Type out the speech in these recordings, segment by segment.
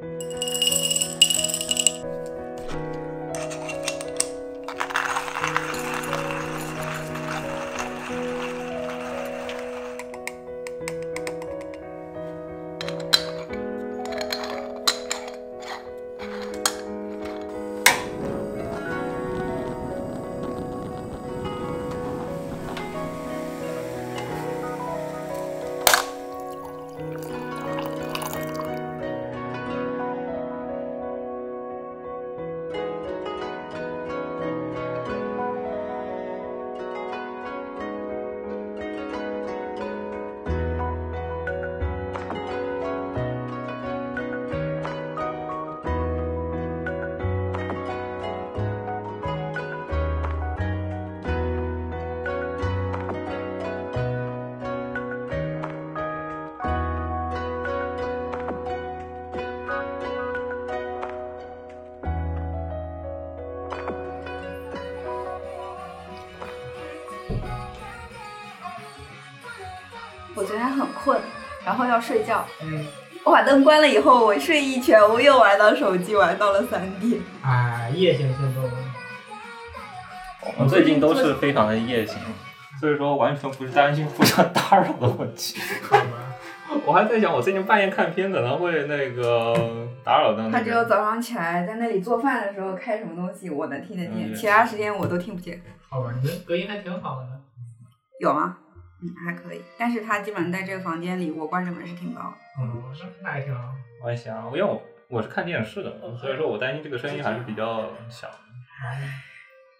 我要睡觉。嗯，我把灯关了以后，我睡一圈，我，又玩到手机，玩到了三点。啊，夜行性动物。我最近都是非常的夜行，所以说完全不是担心互相打扰的问题。我还在想，我最近半夜看片可能会那个 打扰到、那个。他只有早上起来在那里做饭的时候开什么东西，我能听得见，嗯其他时间我都听不见。好吧，你的隔音还挺好的呢。有吗？嗯，还可以。但是他基本上在这个房间里，我关着门是听不到的。嗯，那那还挺好。我还行，因为我我是看电视的，所以说我担心这个声音还是比较小的。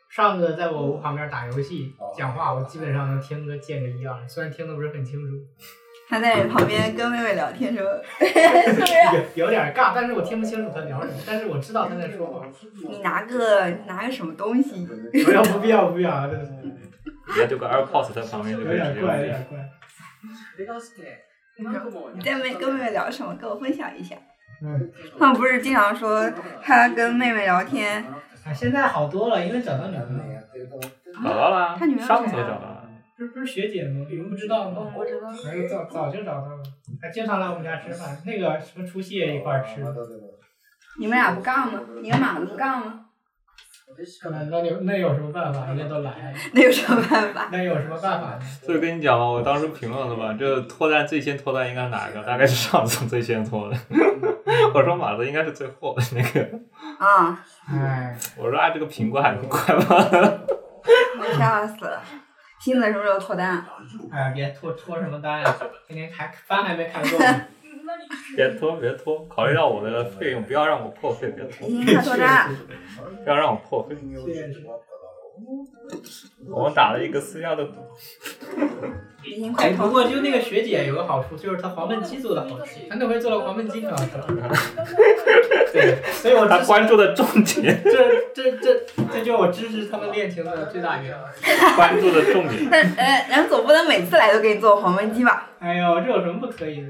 上次在我屋旁边打游戏讲话，我基本上能听个见个一二，虽然听的不是很清楚，他在旁边跟妹妹聊天说，是不是？有有点尬，但是我听不清楚他聊什么，但是我知道他在说话。你拿个拿个什么东西？不要不必要不必要，这那就个 AirPods 在旁边就有可以直接点怪，有用点怪。你在妹跟妹妹聊什么？跟我分享一下。嗯，他们不是经常说他跟妹妹聊天，啊，现在好多了，因为找到女朋友，找到了他女朋，友上次找到了。不是不是学姐吗？你们不知道吗？我知道。哎呦，早早就找到了，还经常来我们家吃饭，那个什么除夕夜一块儿吃。你们俩不杠吗？你跟马子不杠吗？那那有那有什么办法？人家都来，那有什么办法？那有什么办法呢？所以跟你讲嘛，我当时评论了嘛，这脱单最先脱单应该是哪个？大概是上次最先脱的。我说马子应该是最后的那个。啊、哎，我说啊，这个苹果还能快吗？我笑死了。新子什么时候脱单？哎，别脱脱什么单呀！天天还番还没看够呢。别拖，别拖，考虑到我的费用，不要让我破费，别拖，不要让我破费。我们打了一个私下的赌，哎，不过就那个学姐有个好处，就是她黄焖鸡做的好吃，她那回做了黄焖鸡挺好吃。对，所以我支持他关注的重点，这这这这就是我支持他们恋情的最大原因。关注的重点。但呃，人总不能每次来都给你做黄焖鸡吧？哎呦，这有什么不可以的？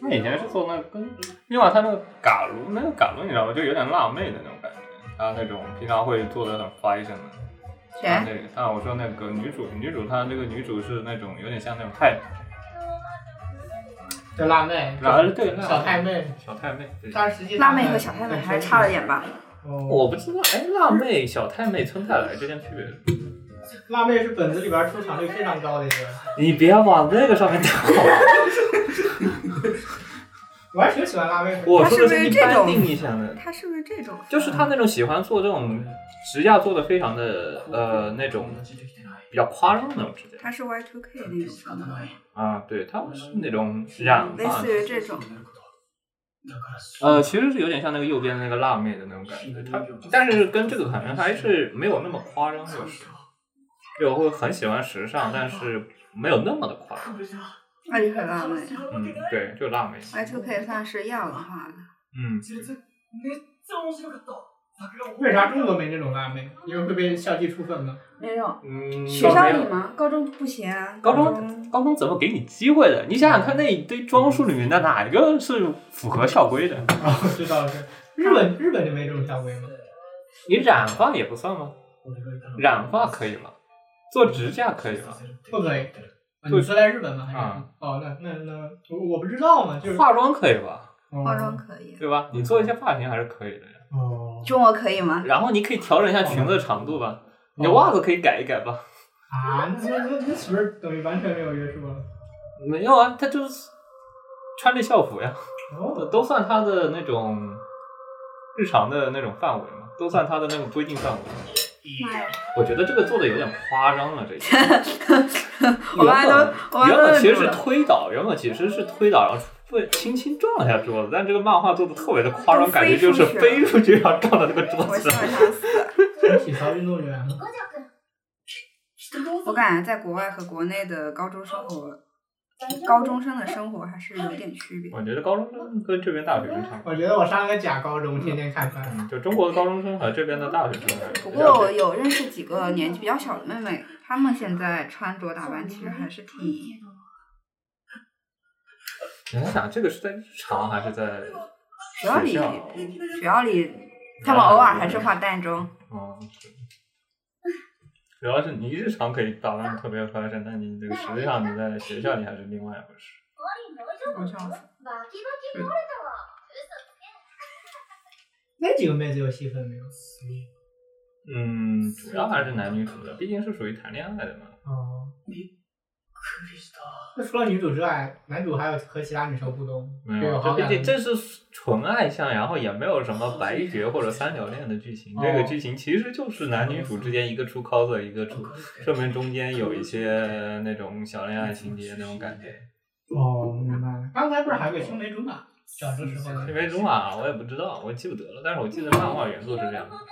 他以前是做那个跟，另外他那个嘎炉，那个嘎炉你知道吗？就有点辣妹的那种感觉。他那种平常会做的很 fashion 的。谁？那个啊，我说那个女主，女主她那个女主是那种有点像那种太，就辣妹，啊对辣小太妹，小太妹。对但实际辣妹和小太妹还差了点吧？我不知道，哎，辣妹、小太妹、村太来之间区别？辣妹是本子里边出场率非常高的一个，你别往那个上面跳。我还挺喜欢辣妹的。我说的她是不是一般这种定义下的，他是不是这种？就是他那种喜欢做这种指甲做的非常的呃那种比较夸张的那种指甲他是 Y two K 那种啊，对，他们是那种染类发似于这种。呃，其实是有点像那个右边的那个辣妹的那种感觉，它但是跟这个可能还是没有那么夸张，就是，就我会很喜欢时尚，但是没有那么的夸张。那就很辣妹。嗯，对，就辣妹。Y two K 算是亚文化的。嗯，为啥中国没这种辣妹？因为会被校纪处分吗？没有嗯，学校里吗？高中不行啊。高中高中怎么给你机会的？你想想看，那一堆装束里面的哪一个是符合校规的？哦，知道了。日本日本就没这种校规吗？你染发也不算吗？染发可以吗？做指甲可以吗？不可以。啊你说在日本吗？还是啊？哦，那那那我我不知道嘛，就是化妆可以吧？哦化妆可以，对吧？你做一些发型还是可以的呀。哦中国可以吗？然后你可以调整一下裙子的长度吧，你的袜子可以改一改吧。啊，那那那那是不是等于完全没有约束了？没有啊，他就是穿着校服呀，哦，都算他的那种日常的那种范围嘛，都算他的那种规定范围。我觉得这个做的有点夸张了，这一点。我妈都我原本其实是。推倒，原本其实是推倒，然后会轻轻撞了一下桌子，但这个漫画做的特别的夸张，感觉就是飞飞出去，然后撞到这个桌子。体操运动员？我感觉在国外和国内的高中生活，高中生的生活还是有点区别。我觉得高中生跟这边大学生差不多，我觉得我上个假高中，天天看番。嗯就中国的高中生和这边的大学生不过我有认识几个年纪比较小的妹妹，她们现在穿着打扮其实还是挺……你在想这个是在日常还是在学校里学校里，她们偶尔还是化淡妆。哦，是。主要是你日常可以打扮得特别 fashion，但你这个实际上你在学校里还是另外一回事。那几个妹子有戏份没有？嗯，主要还是男女主的，毕竟是属于谈恋爱的嘛。哦。那 除了女主之外，男主还有和其他女生互动，没有，这毕好感的。竟这是纯爱向，然后也没有什么白绝或者三角恋的剧情。这个哦剧情其实就是男女主之间一个出 cos，一个出，说明中间有一些那种小恋爱情节那种感觉。哦，明白了。刚才不是还有个青梅竹马，小时候的。因为中啊，我也不知道，我记不得了，但是我记得漫画原作是这样的。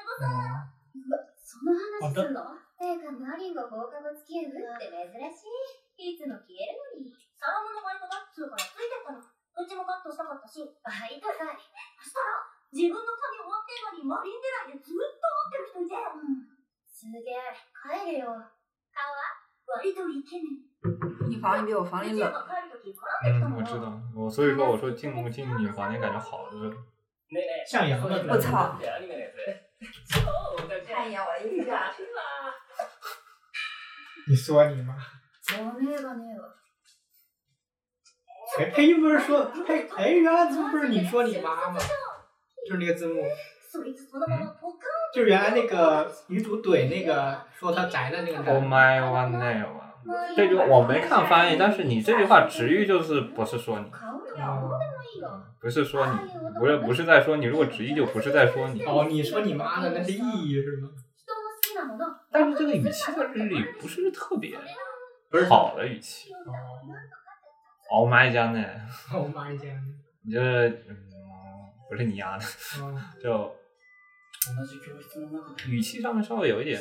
いいつも消えるのにサロモのバイトだっつうからついてったの。うちもカットしたかったしバイトかいしたら自分の髪終わってんのにマリン狙いでずっと待ってる人いて。うん。すげえ。帰れよ。顔は割とイケメン。你房里比我房里冷。嗯，我知道，我所以说我说进不进你房间感觉好就是向阳的。我操！看看一眼我的衣服。你说你妈？おめえがねえわ哎，配音不是说配？哎，原来字幕不是你说你妈吗？就是那个字幕，そいつそのままポカーン就是原来那个女主怼那个说她宅的那个 Oh 男。 my one name 啊。这句我没看翻译，但是你这句话直译就是不是说你，顔ならどうでもいいよ不是说你，不是不是在说你，如果直译就不是在说你。哦，你说你妈的那是意义是吗？人の好きなもの但是这个语气在日里不是特别不是 好的语气。哦，Oh my 家呢？我妈一见。你这嗯不是你丫的，哦，就语气上面稍微有一点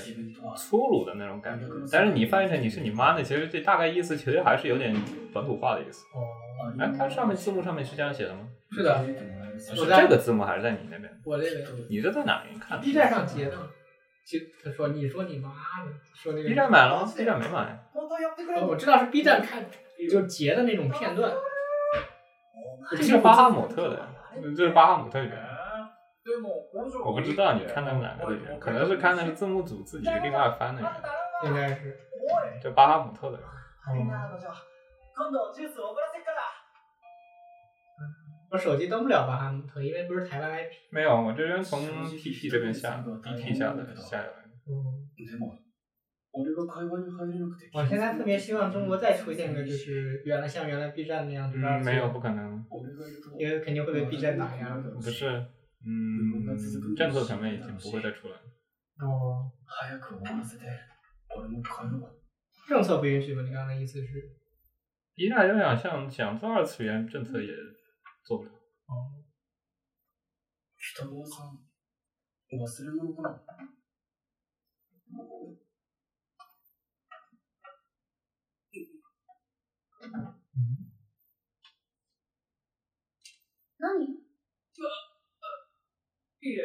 粗鲁的那种感觉。但是你翻译成你是你妈呢，其实这大概意思其实还是有点本土化的意思。哦，哎，它上面字幕上面是这样写的吗？是的，是这个字幕还是在你那边？我这边你这在哪边看的 B 站上截的。就他说你说你妈的，说那个？B 站买了吗？B 站没买。哦我知道是 B 站看，就截的那种片段。这是巴哈姆特的，这是巴哈姆特语言。我不知道你看的是哪个语言，可能是看的是字幕组自己另外翻的语言，应该是。就巴哈姆特的。今我手机登不了巴哈姆特，因为不是台湾 IP。没有，我这边从 PP 这边下，BT 下的下来。でも俺が会話に入れなくて我现在特别希望中国再出现个，就是原来像原来 B 站那样子的，嗯，没有，不可能，俺がいると因为肯定会被 B 站打压。不是，嗯，政策层面已经不会再出来了。哦，早く終わらせて俺も帰ろう政策不允许吗？你刚刚的意思是？ B 站要想像想做二次元，政策也 做不了。哦，北川さん忘れ物かな？何？いえ。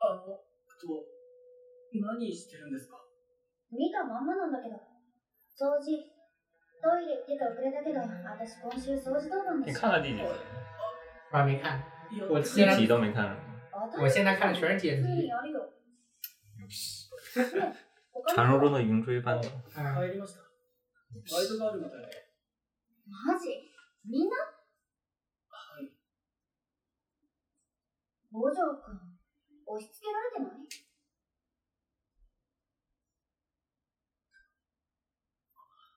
あのと何してるんですか？見たまんまなんだけど。掃除トイレ行ってて遅れたけど私今週掃除当番你看了第几集？我还没看，我现在集都没看。我现在看的全是剪辑。やるよ。传说中的云追番。啊，帰りましたバイトがあるみたいで。マジみんなはい。五条くん、押し付けられてない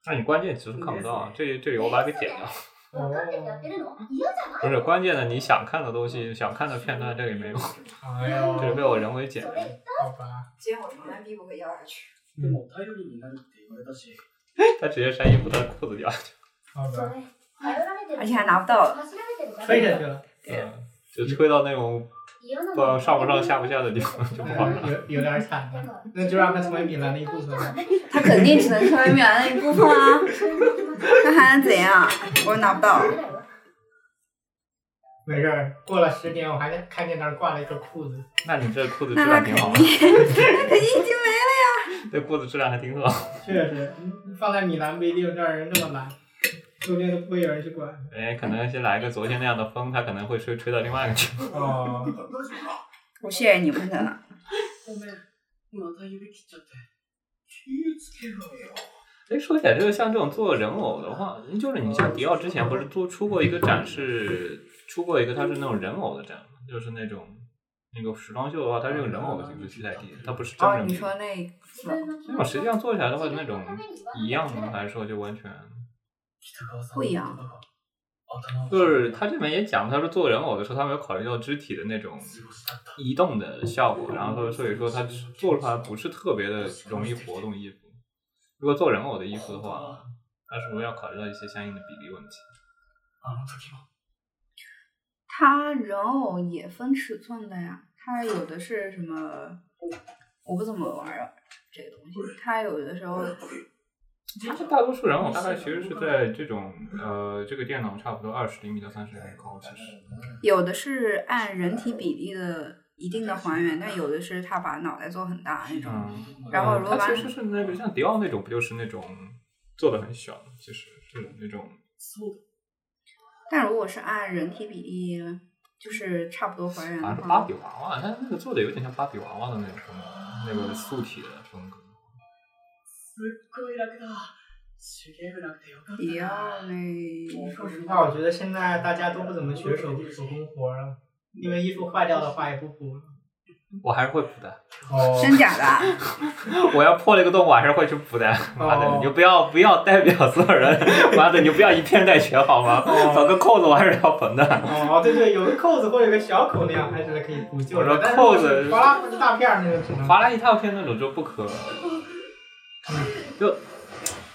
那你关键其实看不到，这这里我把它给剪掉。分かっててやってるの嫌じゃない不是关键的，你想看的东西，想看的片段这里没有，哎呦，这里被我人为剪そ了。れ好吧，今天我从来逼不会要下去。でも頼りになるって言われたし。他直接扇衣服，他的裤子掉下去。啊好吧，それ、頼られてる而且还拿不到走られてるだ吹け下去了。嗯，就吹到那种嫌な 不知道の上不上下不下的地方就不好了。有有点惨了，那就让他成为米兰的一部分吧。他肯定只能成为米兰的一部分啊，那还能怎样？我拿不到。ダメだよ。没事儿，过了十年我还看见那儿挂了一个裤子。那你这裤子质那他肯量挺好，定，那肯定已经没了这裤子质量还挺好。确实，嗯放在米兰不一定这儿人那么懒， 说不定都不会有人去管。哎，可能先来个昨天那样的风，它可能会吹吹到另外一个地方。哦，我谢谢你们的了。ごめん。また指切っちゃって。気をつけろよ。哎，说起来，这个像这种做人偶的话，就是你像迪奥之前不是做出过一个展示，出过一个它是那种人偶的展吗？就是那种那个时装秀的话，它是用人偶的形式去代替，它不是真哦，人品。你说那自分の気那么实际上做起来的话，自分那种のためには一样吗？还是说就完全？ 北川さん不一样の言葉が頭を就是他这边也讲，他说做人偶的时候，他没有考虑到肢体的那种過ごしだった。移动的效果，然后说所以说他做出来不是特别的容易活动衣服。如果做人偶的衣服的话，他是不是要考虑到一些相应的比例问题？あの時も。它人偶也分尺寸的呀，它有的是什么？我不怎么玩儿这个东西，它有的时候 它大多数人偶大概其实是在这种呃这个电脑差不多二十厘米到三十厘米高，其实。有的是按人体比例的一定的还原，但有的是他把脑袋做很大那种。嗯，然后如果把它其实是那个像迪奥那种，不就是那种做的很小，其实是那种そうだ。但如果是按人体比例，就是差不多还原的话好像是芭比，娃娃，它那个做的有点像芭比娃娃的那种那个素体的风格。 すっごい楽だ。手芸部なくてよかった迪な。奥那说实话，我觉得现在大家都不怎么学手手工活儿了，因为衣服坏掉的话也不补了。我还是会补的，哦真假的？我要破了一个洞，我还是会去补的。妈的，哦你就不要不要代表所有人，妈的，你就不要以偏概全好吗？哦找个扣子我还是要缝的。哦，对对，有个扣子或者有个小口那样还是可以补救的。我说但是扣子哗啦一大片儿那个只能。划拉一大片那种就不可， 就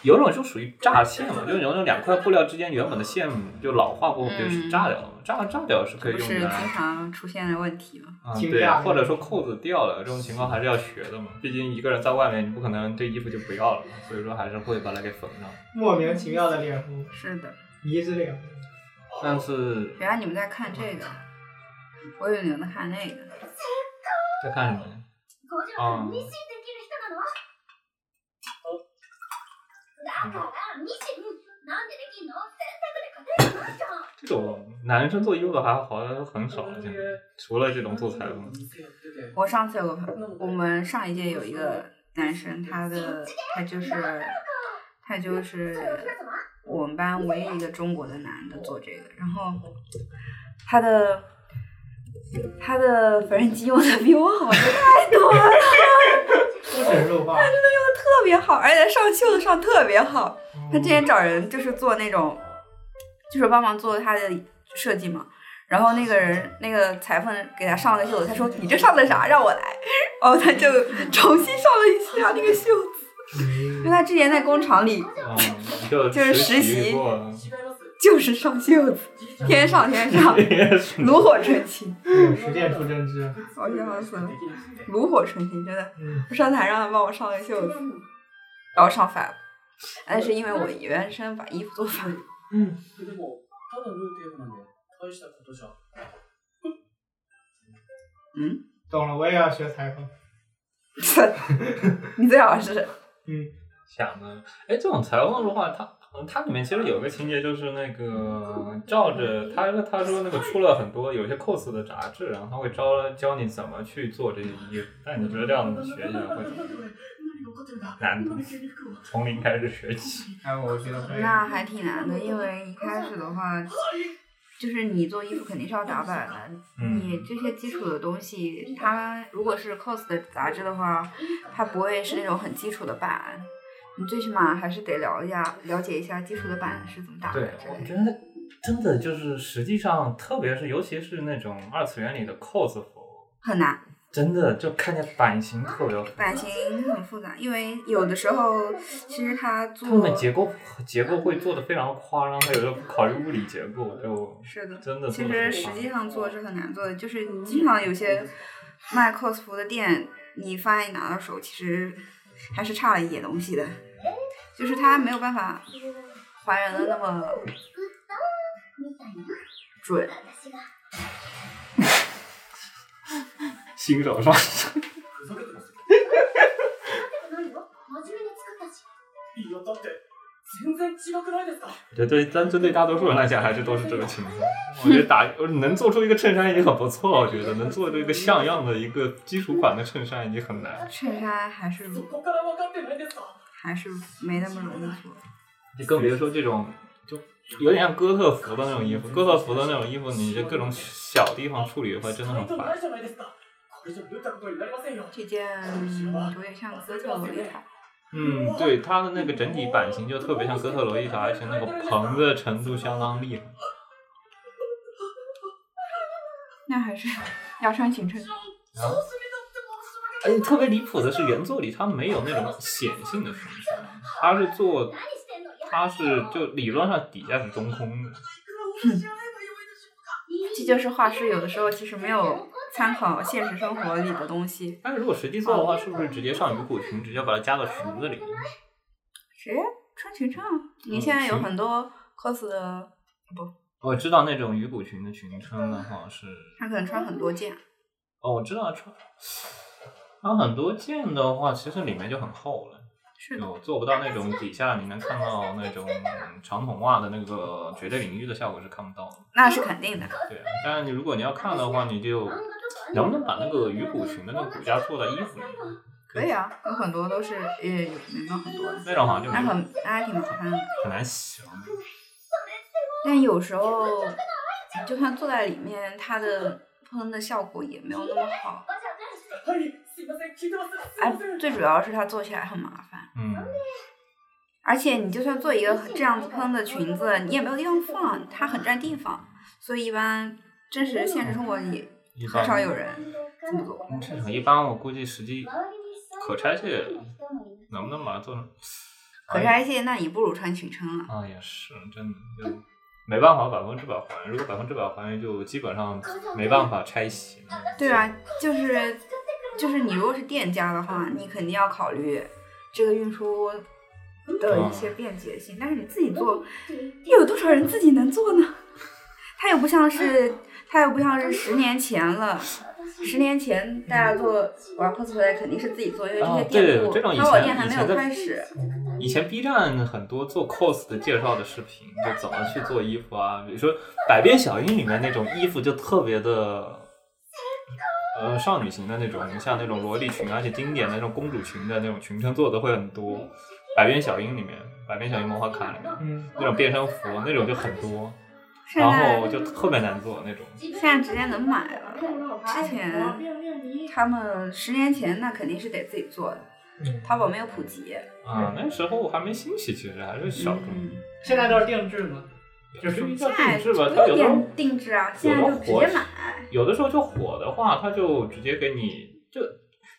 有种就属于炸线嘛，就是有种两块布料之间原本的线就老化过后不就是炸掉了嘛？炸炸掉是可以用的是经。常出现的问题吗？啊，对或者说扣子掉了，这种情况还是要学的嘛。毕竟一个人在外面，你不可能这衣服就不要了嘛，所以说还是会把它给缝上。莫名其妙的脸红，是的。迷之脸糊。但是原来你们在看这个，我以为你们在看那个。在看什么？五条く这种男生做衣服的还好像很少了，现在除了这种做裁缝。店やってて。我上次有个朋友，我们上一届有一个男生，他的他就是他就是我们班唯一一个中国的男的做这个，然后他的他的缝纫机用的比我好的太多了， 出神入化。特别好，而且上袖子上特别好。他之前找人就是做那种，就是帮忙做他的设计嘛。然后那个人那个裁缝给他上了袖子，他说：“你这上的啥？让我来。”然后他就重新上了一次他那个袖子，因为他之前在工厂里嗯，就就是实实习过。違います。 就是上袖子，天上天上，炉火纯青，嗯实践出真知。好笑死了で。きなくて。炉火纯青，真的。嗯，我上台让他帮我上个袖子，然后上反了，但是因为我原身把衣服做反了。でも、ただ縫う程度なんで、大したことじゃ。懂了，我也要学裁缝。你最好是想的，哎，这种裁缝的话， 它它里面其实有一个情节，就是那个照着他说他说那个出了很多有些 cos 的杂志，然后他会教教你怎么去做这些衣服。但你觉得这样学起来会 怎么？难度，从零开始学起。哎，我觉得。那还挺难的，因为一开始的话，就是你做衣服肯定是要打版的，嗯你这些基础的东西，它如果是 cos 的杂志的话，它不会是那种很基础的版，你最起码还是得聊一下了解一下基础的版是怎么打的对。我觉得真的就是实际上，特别是尤其是那种二次元里的 cos 服，很难，真的就看见版型特别复杂版型很复杂，因为有的时候其实它做他们结构结构会做的非常夸张，他有时候不考虑物理结构，就是的，真的其实实际上做是很难做的，就是经常有些卖 cos 服的店，你发现拿到手，其实还是差了一点东西的，就是它没有办法还原的那么みたいな准。私が新手上手。ふざけてますないよ真面目に作ったしいやだって全然違くないですか我觉得对，但针对大多数人来讲，还是都是这个情况。我觉得打能做出一个衬衫已经很不错，我觉得能做出一个像样的一个基础款的衬衫已经很难。衬衫还是 そこから分かってないですか还是没那么容易做。你更别说这种，就有点像哥特服的那种衣服。哥特服的那种衣服，你这各种小地方处理的话，真的很ない烦。じゃないですかこれじゃ縫ったことになりませんよ这件有点像哥特洛丽塔，嗯，对，它的那个整体版型就特别像哥特洛丽塔，而且那个蓬的程度相当厉害。那还是要穿裙衬。然后， 而且特别离谱的是，原作里它没有那种显性的裙子，它是做，何してんのよ它是就理论上底下是中空的。这就是画师有的时候其实没有参考现实生活里的东西。但是如果实际做的话，是不是直接上鱼骨裙，直接把它加到裙子里？谁穿裙衬啊？你现在有很多 cos 的，我知道那种鱼骨裙的裙撑的话是，他可能穿很多件。哦，我知道穿， 它很多件的话，其实里面就很厚了。是的，就做不到那种底下你能看到那种长筒袜的那个绝对领域的效果是看不到的。那是肯定的。对啊，当然你如果你要看的话，你就能不能把那个鱼骨裙的那个骨架做到衣服里面？可以啊，有很多都是也有那种很多的，那种好像就没那很那还挺麻烦的。很难洗了。但有时候，你就算坐在里面，它的喷的效果也没有那么好。はいすいません聞いてますすい哎ません，最主要是它做起来很麻烦，嗯，而且你就算做一个这样子喷的裙子，你也没有地方放，它很占地方，所以一般真实现实生活里一般很少有人这么做。这种一般我估计实际周りに可拆卸人もいます能不能把它做成？可拆卸，那你不如穿裙撑了。啊，也是真的就没办法百分之百还原。如果百分之百还原，就基本上没办法拆洗。对啊，就是 就是你如果是店家的话，你肯定要考虑这个运输的一些便捷性，但是你自己做，又有多少人自己能做呢？它又不像是，它又不像是十年前了。十年前大家做玩 cosplay 肯定是自己做，因为这些店铺淘宝店还没有开始。以前 B 站很多做 cos 的介绍的视频，就怎么去做衣服啊，比如说《百变小樱》里面那种衣服就特别的，呃，少女型的那种，像那种萝莉裙，而且经典的那种公主裙的那种裙撑做的会很多。《百变小樱》里面，《百变小樱魔法卡》里面嗯，那种变身服那种就很多，然后就特别难做那种。现在直接能买了，之前他们十年前那肯定是得自己做的，嗯淘宝没有普及。啊，那时候还没兴起，其实还是小众。嗯，现在都是定制嘛，就是比较定制吧，不它有的时候用定定制啊，现在就直接买。有的时候就火的话，他就直接给你就，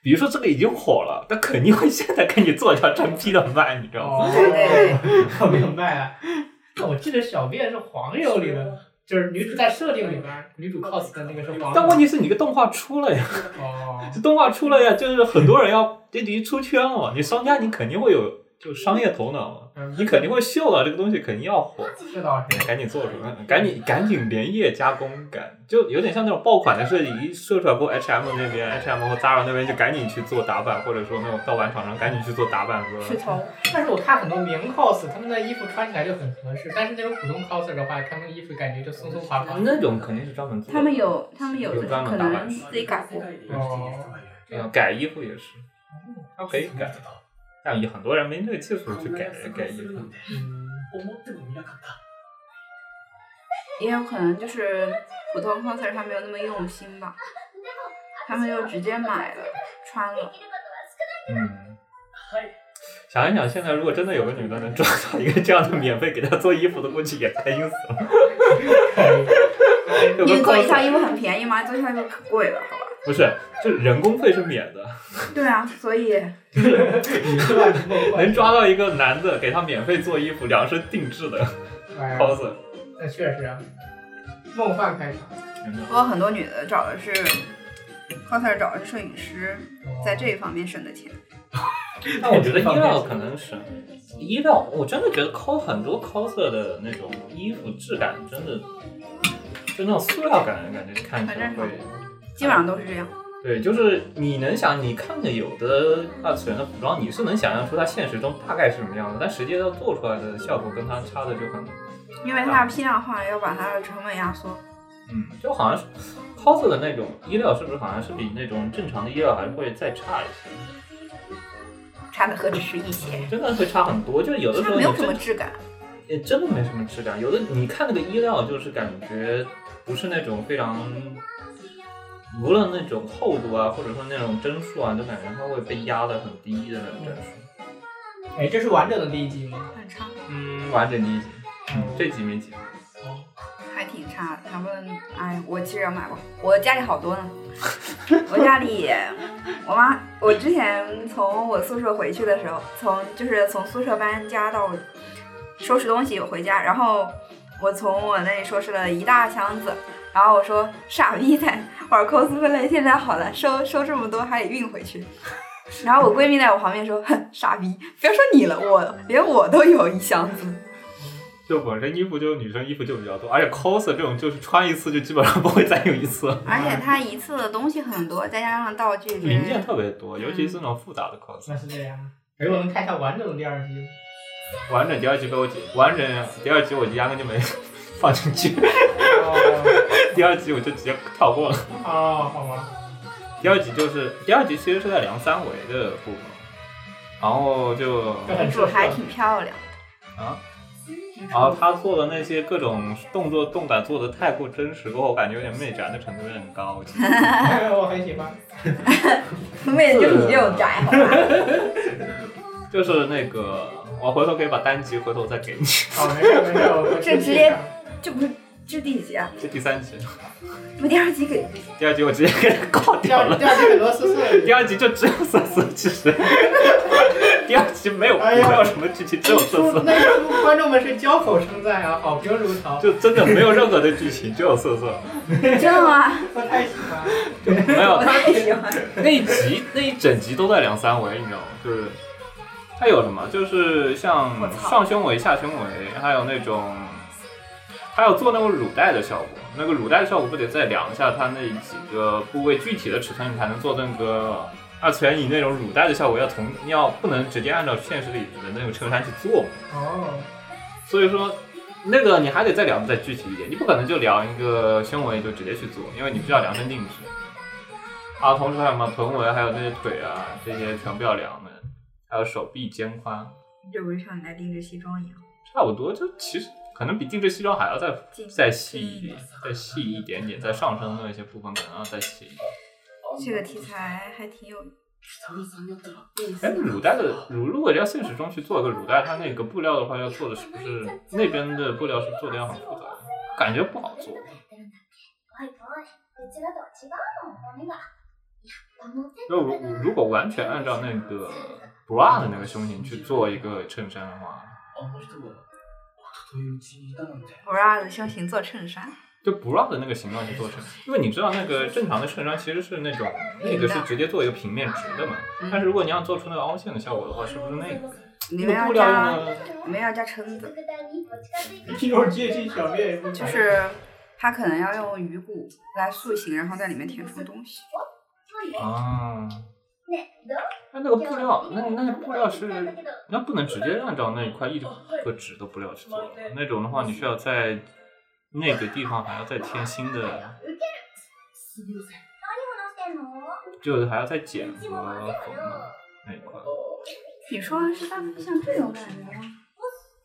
比如说这个已经火了，他肯定会现在给你做一条真批的卖，你知道吗？哦，对对我明白了。我记得小便是黄油里的，就是女主在设定里边，女主 cos 的那个是黄油。但问题是你个动画出了呀，哦，这动画出了呀，就是很多人要这已经出圈了嘛，你商家你肯定会有就商业头脑你肯定会嗅到这个东西肯定要火，这倒是。赶紧做出来，赶紧赶紧连夜加工赶，就有点像那种爆款的设计，一射出来过 H&M 那边，H&M 和 Zara 那边就赶紧去做打版，或者说那种盗版厂商赶紧去做打版和去偷，但是我看很多名 cos，他们的衣服穿起来就很合适，但是那种普通 coser 的话，他们衣服感觉就松松垮垮。那种肯定是专门做的。他们有他们有专门打版能自己改过。哦，呃改衣服也是，他可以改。但有很多人没这个技术去改改衣服。嗯，思ってもみなかった。也有可能就是普通 coser 他没有那么用心吧，他们就直接买了穿了。嗯，はい。想一想，现在如果真的有个女的能抓到一个这样的免费给她做衣服的，估计也开心死了。有个因为做一套 coser 衣服很便宜吗？做一套衣服可贵了，好吧？ 不是，就是人工费是免的，对啊，所以 你是能抓到一个男的给他免费做衣服，量身定制的 coser。那确实啊，梦幻开场。真的不过很多女的找的是 coser 找的是摄影师，在这一方面省的钱。但我觉得衣料可能省衣料，我真的觉得 cos 很多 coser 的那种衣服质感真的，就那种塑料感，感觉看起来会。基本上都是这样。对，就是你能想，你看着有的二次元的服装，你是能想象出它现实中大概是什么样的，但实际上做出来的效果跟它差的就很，因为它批量化，要把它的成本压缩。嗯，就好像是 cos 的那种衣料，是不是好像是比那种正常的衣料还会再差一些？差的何止是一些，真的会差很多，就是有的时候没有什么质感。也真的没什么质感。有的你看那个衣料，就是感觉不是那种非常，无论那种厚度啊，或者说那种帧数啊，就感觉它会被压得很低的那种帧数。哎，这是完整的第一集吗？很差，嗯，完整第一集，嗯，这集没集。还挺差的。他们，哎，我其实要买过，我家里好多呢。我家里，我妈，我之前从我宿舍回去的时候，从就是从宿舍搬家到收拾东西回家，然后我从我那里收拾了一大箱子，然后我说傻逼在玩 cosplay，现在好了，收收这么多还得运回去。然后我闺蜜在我旁边说：“哼，傻逼，不要说你了，我连我都有一箱子。”就本身衣服就女生衣服就比较多，而且 cos 这种就是穿一次就基本上不会再用一次，而且 它一次的东西很多，再加上道具零件特别多，尤其是那种复杂的 cos。那是这样。给，我们看一下完整的第二集吗？完整第二集被我剪，完整第二集我压根就没放进去，哦，第二集我就直接跳过了。哦，好吗。第二集就是第二集其实是在梁三维的部分，然后就这很主还挺漂亮。啊，然后他做的那些各种动作动感做的太过真实，给我感觉有点媚宅的程度有点高。我很喜欢。妹子就你这种宅，好吧？就是那个，我回头可以把单集回头再给你，好，没事没事，我这直接这不是这是第几集啊？这第三集，我第二集给第二集我直接给它告第掉了，第二集很多色色。第二集就只有色色，其实 第二集没有哎呀没有什么剧情，只有色色。那个观众们是交口称赞啊，好评如潮。就真的没有任何的剧情，只有色色。真的吗？我太喜欢。没有我太喜欢。那一集那一整集都在量三维，你知道吗？就是它有什么，就是像我操上胸围、下胸围，还有那种，还有做那种乳带的效果。那个乳带的效果不得再量一下它那几个部位具体的尺寸，你才能做那个二次元以那种乳带的效果，要从要不能直接按照现实里的那个衬衫去做嘛。哦，所以说，那个你还得再量得再具体一点，你不可能就量一个胸围就直接去做，因为你需要量身定制。啊，同时还有什么臀围，还有那些腿啊，这些全部要量的，还有手臂、肩宽，这不是像你在定制西装一样？差不多。就其实可能比定制西装还要再进再细一点，再细一点点，在上身的那些部分可能要再细一点。这个题材还挺有意思哎，的。乳带的乳，如果要现实中去做一个乳带，它那个布料的话，要做的是不是那边的布料是做的要很复杂，感觉不好做。おいおい、うちらとは違うの、骨が。やっぱ持って就如如果完全按照那个 bra 的那个胸型去做一个衬衫的话， bra 的胸型做衬衫，就 bra 的那个形状去做衬，因为你知道那个正常的衬衫其实是那种那个是直接做一个平面直的嘛，但是如果你要做出那个凹陷的效果的话，是不是那个里面要那个布料用加的里面要加撑子，副台に一歩近づいて一会儿接近小便也不就是它可能要用鱼骨来塑形，然后在里面填充东西。啊？ ね、どう那那个布料，那那个布料是那不能直接按照那一块一个纸的布料去做的，那种的话你需要在那个地方还要再添新的。何を直してんの就是还要再剪和缝嘛那一块。 你说的是大概像这种感觉吗？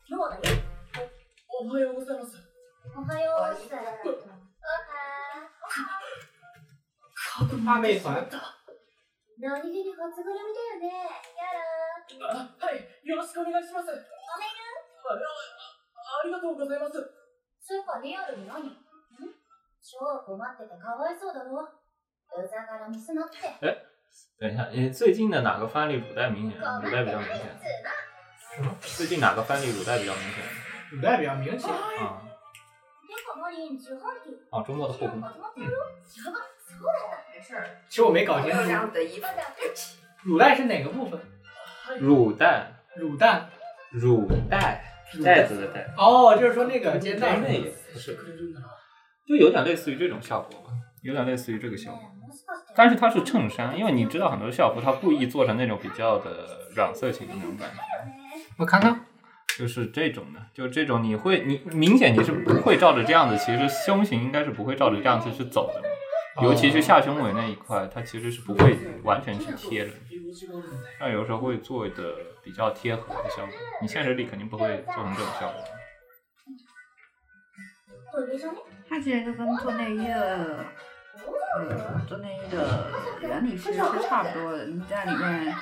ローだよ。おはようございます。おはようございます。おは大妹团， 何気に初ぐるみだよね。やらあ、はい、よろしくお願いします。あ、おめるあありがとうございます。つうかリアルに何ん超困っててかわいそうだろ。うざがらみすなって。等一下，诶，最近的哪个番里乳带明显？乳带比较明显。最近哪个番里乳带比较明显？乳带比较明显。啊，てかマリン自販機。哦，周末的后宫。始 まってるよ。やば、そうだった。没事儿，其实我没搞清我有这样楚，子的衣服。乳带是哪个部分？乳带，乳蛋。乳带，带子的带，哦，就是说那个肩带那也不是，くれるんだな。就有点类似于这种效果吧，有点类似于这个效果。もしかして。但是它是衬衫，因为你知道很多校服它故意做成那种比较的软色情的那种感觉。我看看，就是这种的，就这种你会你明显你是不会照着这样子，其实胸型应该是不会照着这样子去走的， 尤其是下胸围那一块，它其实是不会完全去贴的。用事があるんだよ。那有时候会做的比较贴合的效果，你现实里肯定不会做成这种效果。トイレじゃね它其实就跟做内衣的，嗯，做内衣的原理其实是差不多的。你在里面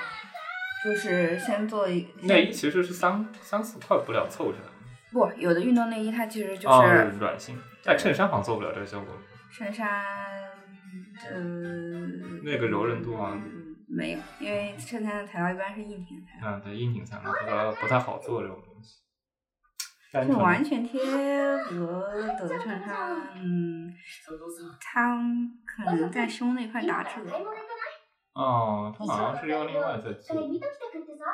就是先做一内衣其实是三三四块布料凑起来的，不，有的运动内衣它其实就哦是软性，在衬衫好像做不了这个效果。衬衫， 呃，那个柔韧度啊嗯没有，因为衬衫的材料一般是硬挺的材料，嗯，对，硬挺材料不太不太好做这种东西。单就纯完全贴合的衬衫，嗯，佐藤さん、它可能在胸那块打褶。買い物行かない哦，它好像是要另外再做。それ見ときたくってさ。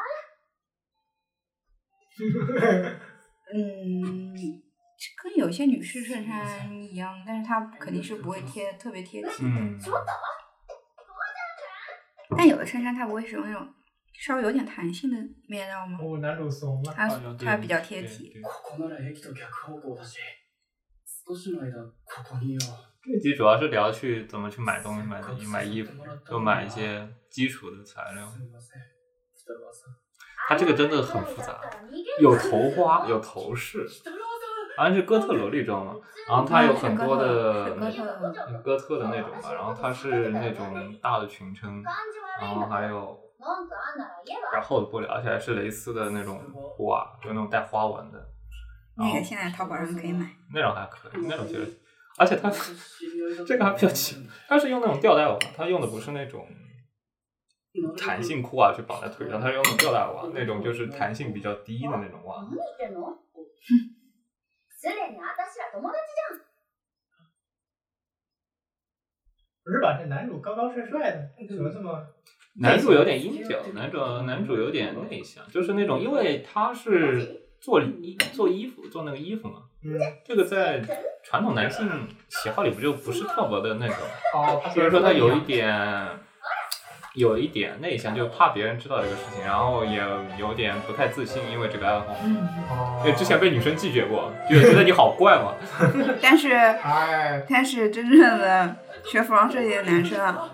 嗯， 跟有些女士衬衫一样，但是它肯定是不会贴特别贴体。嗯，但有的衬衫它不会使用那种稍微有点弹性的面料吗？哦，男主怂了。它好像对它比较贴体。对对ここなら駅と逆方向だし、少しの間ここにいよう。这集主要是聊去怎么去买东西、买东西、买衣服，就买一些基础的材料。すみません。北川さん。它这个真的很复杂，有头花，有头饰， 好像是哥特萝莉装嘛。然后它有很多的是哥特是哥特的那种吧，然后它是那种大的裙撑，然后还有文句あんなら言えば然后厚的布料，而且还是蕾丝的那种花，就那种带花纹的。然后那个现在淘宝上可以买。那种还可以，那种其实，而且它这个还比较奇，它是用那种吊带袜，它用的不是那种弹性裤袜去绑在腿上，它是用那种吊带袜，那种就是弹性比较低的那种袜。 何言ってんのすでに私ら友達じゃん。不是吧？这男主高高帅帅的，怎么这么？男主有点阴角，男主男主有点内向，就是那种，因为他是做衣做衣服做那个衣服嘛，嗯，这个在传统男性喜好里不就不是特别的那个，哦，所以说他有一点 有一点内向，就怕别人知道这个事情，然后也有点不太自信，因为这个爱好，哦因为之前被女生拒绝过，就觉得你好怪嘛。但是哎，但是真正的学服装设计的男生啊，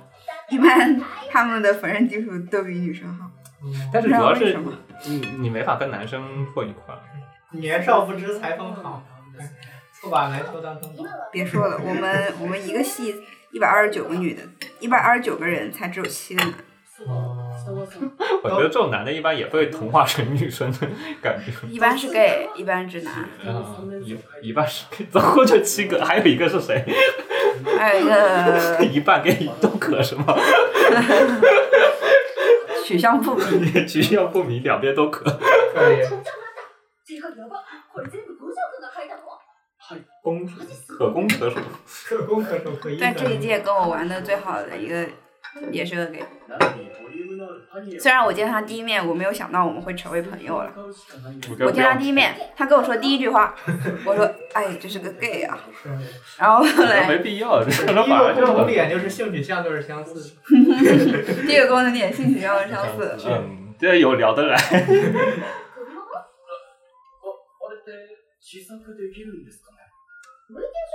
一般他们的缝纫技术都比女生好。但是主要是什么你你没法跟男生混一块儿。年少不知裁缝好，错把篮球当成宝。别说了，我们我们一个系一百二十九个女的，一百二十九个人才只有七个男。哦，我觉得这种男的一般也会同化成女生的感觉。一般是 gay，一般是直男，嗯，一一半是 gay，总共就七个，还有一个是谁？还有一个一半 gay 都可是吗？取向不明。取向不明，两边都可。可以。攻可攻可守。可攻可守，可一在可这一届跟我玩的最好的一个也是个 gay，なのにボリュームのあるパニエ虽然我见他第一面，我没有想到我们会成为朋友了。買うしかないんだ我见他第一面，他跟我说第一句话，我说：“哎，这是个 gay 啊。”然后后没来必要，这可能第一个反而就共同点就是性取向都是相似的。第一个共同点性取向是相似。嗯，这有聊得来。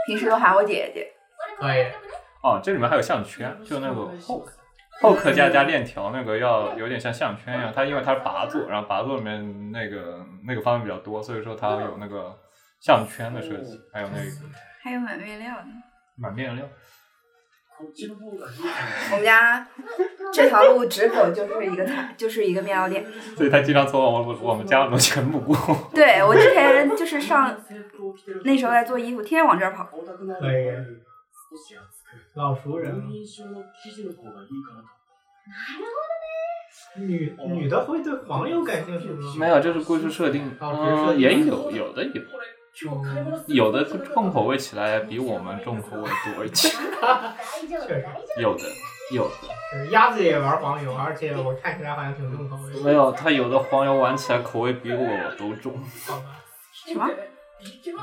平时都喊我姐姐，可以。哦，这里面还有项圈，就那个 hook，后壳加加链条那个要有点像项圈一样，它因为它是拔座，然后拔座里面那个那个方面比较多，所以说它有那个项圈的设计，还有那个还有买面料呢。买面料。我们家这条路直走就是一个菜，就是一个面料店。所以他经常从我们我们家楼前路过。对我之前就是上那时候在做衣服，天天往这儿跑。重たくな可以る少し厚く老熟人好印象の生地の方がいいかなと女女的会对黄油感兴趣吗？没有，这是故事设定，哦只是设嗯，定也有有的有，今日買い物する 有的重口味起来比我们重口味多一点，有的有的是鸭子也玩黄油，而且我看起来好像挺重口味的。没有，它有的黄油玩起来口味比我都重。什么？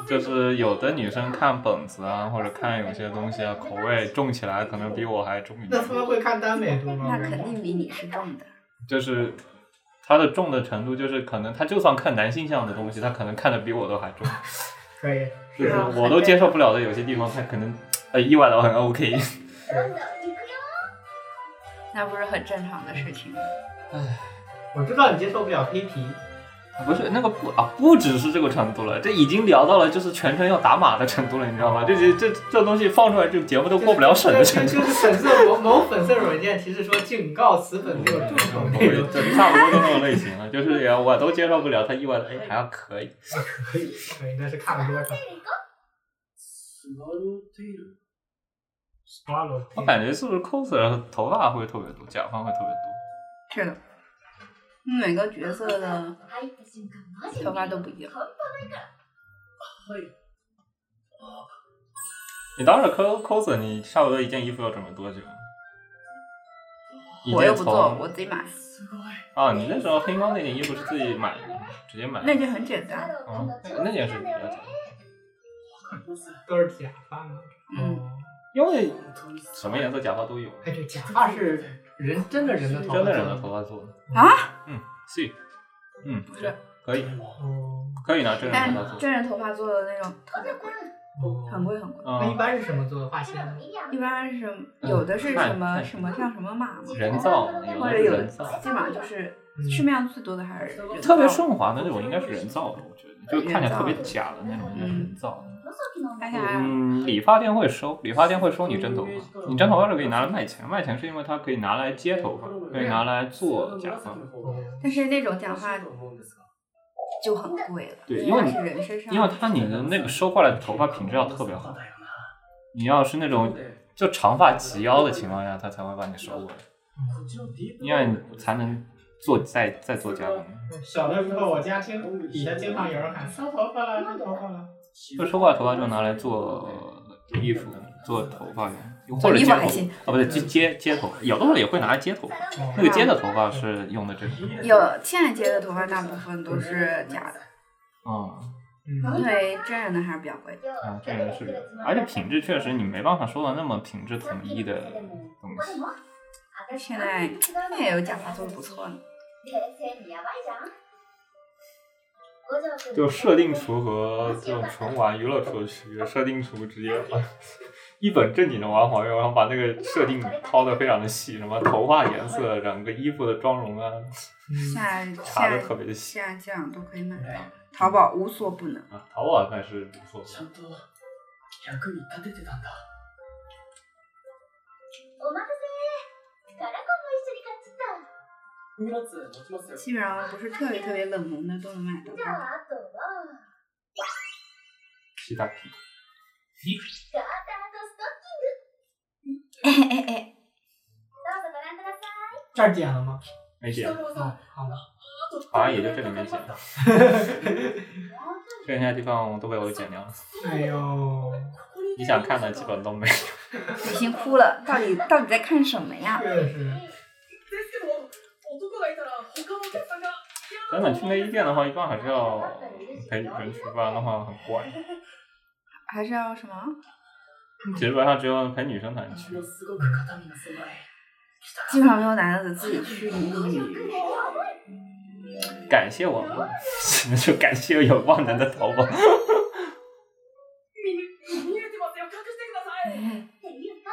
就是有的女生看本子啊，或者看有些东西啊，口味重起来可能比我还重一点。那他们会看耽美图吗？那肯定比你是重的。就是她的重的程度，就是可能她就算看男性向的东西，她可能看的比我都还重。可以。就是我都接受不了的有些地方，她可能呃意外的很 OK。どんどん行くよ那不是很正常的事情吗？我知道你接受不了黑皮， 不是那个不啊，不只是这个程度了，这已经聊到了就是全程要打码的程度了，你知道吗？这这这这东西放出来，这个节目都过不了审的程度就。是粉色某某粉色软件提示说警告此粉具有重口内容。这差不多就那种类型了，就是也我都接受不了，他意外的哎还要可以，可以可以，但是看了多少スワローテイル？Swallow，我感觉是不是 coser 头发会特别多，假发会特别多。是的， 每个角色的入った瞬間マジで头发都不一样。半端ないからはい你当时 cos coser，你差不多一件衣服要准备多久？一件我又不做，从我自己买，すごい啊，你那时候黑猫那件衣服是自己买的，直接买的。那就很简单。啊，那那件是比较简单，わかります都是假发吗？嗯哦，因为本当に什么颜色假发都有，哎，这假发是 人真的人的头发，真的人的头发做的。啊？嗯，是，嗯，不是，可以，哦，可以拿真人但头发做。真人头发做的那种特别贵，很贵很贵。嗯，那一般是什么做的？发型？一般是有的是什么看什么像什么马吗，人造，或者有的人造。基本上就是嗯市面上最多的还是人造特别顺滑的那种应该是人造的，我觉得，就看起来特别假的那种应该是人造的。而且还嗯，理发店会收，理发店会收你真头发，你真头发是可以拿来卖钱，卖钱是因为它可以拿来接头发，可以拿来做假发。但是那种假发就很贵了，对因为你是人身上，因为它你的那个收过来的头发品质要特别好，你要是那种就长发及腰的情况下，它才会把你收过来，こっちのディープ因为你才能 做再再做加工。小的时候，我家经底下经常有人喊收头发了，收头发了。就收过来头发就拿来做衣服、做头发用，或做者接头衣服还行啊，不对，接接接头发，有的时候也会拿来接头发。那个接的头发是用的这个，有现在接的头发大部分都是假的，啊，嗯，因为真人的还是比较贵。啊，真人是有，而且品质确实你没办法说的那么品质统一的东西。现在现在也有假发做的不错呢。冷静にやばいじゃん五条くん就设定图和这种纯玩娱乐图的区别，设定图直接把一本正经的玩黄油，然后把那个设定掏的非常的细，什么头发颜色、整个衣服的妆容啊，现在查的现在特别的细现在这样都可以买到，淘宝无所不能。啊。淘宝那是不错的。ち 基本上不是特别特别冷门的都能买到。じゃああとは西大皮，ガーターとストッキング哎哎哎，どうぞご覧ください这儿剪了吗？没剪，哦，好吧。好像也就这里没剪，剩下地方都被我剪掉了。哎呦，你想看的基本都没有。已经哭了，到底到底在看什么呀？确实。 ですけど男がいたら他のお客さんが等等去内衣店的话，一般还是要陪女生去，不然的话很怪。还是要什么？基本上只有陪女生才能去も。すごく肩身が狭い基本上没有男的自己去女。感谢我们，只能说感谢有万能的淘宝。見見えてますよ隠してくださいっていうか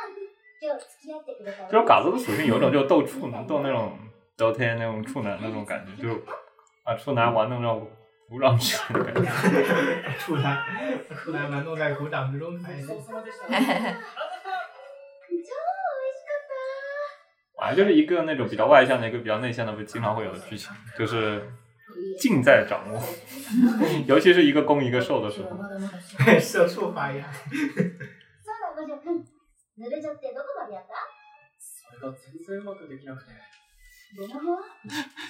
今日付き合ってく 就是嘎子的属性有一种就是斗处男，斗那种 斗天那种处男那种感觉，就是把处男玩弄到鼓掌之类的感觉。处男，处男玩弄在鼓掌之中。反正就是一个那种比较外向的，一个比较内向的，不经常会有的剧情，就是尽在掌握，尤其是一个攻一个受的时候。社畜发言。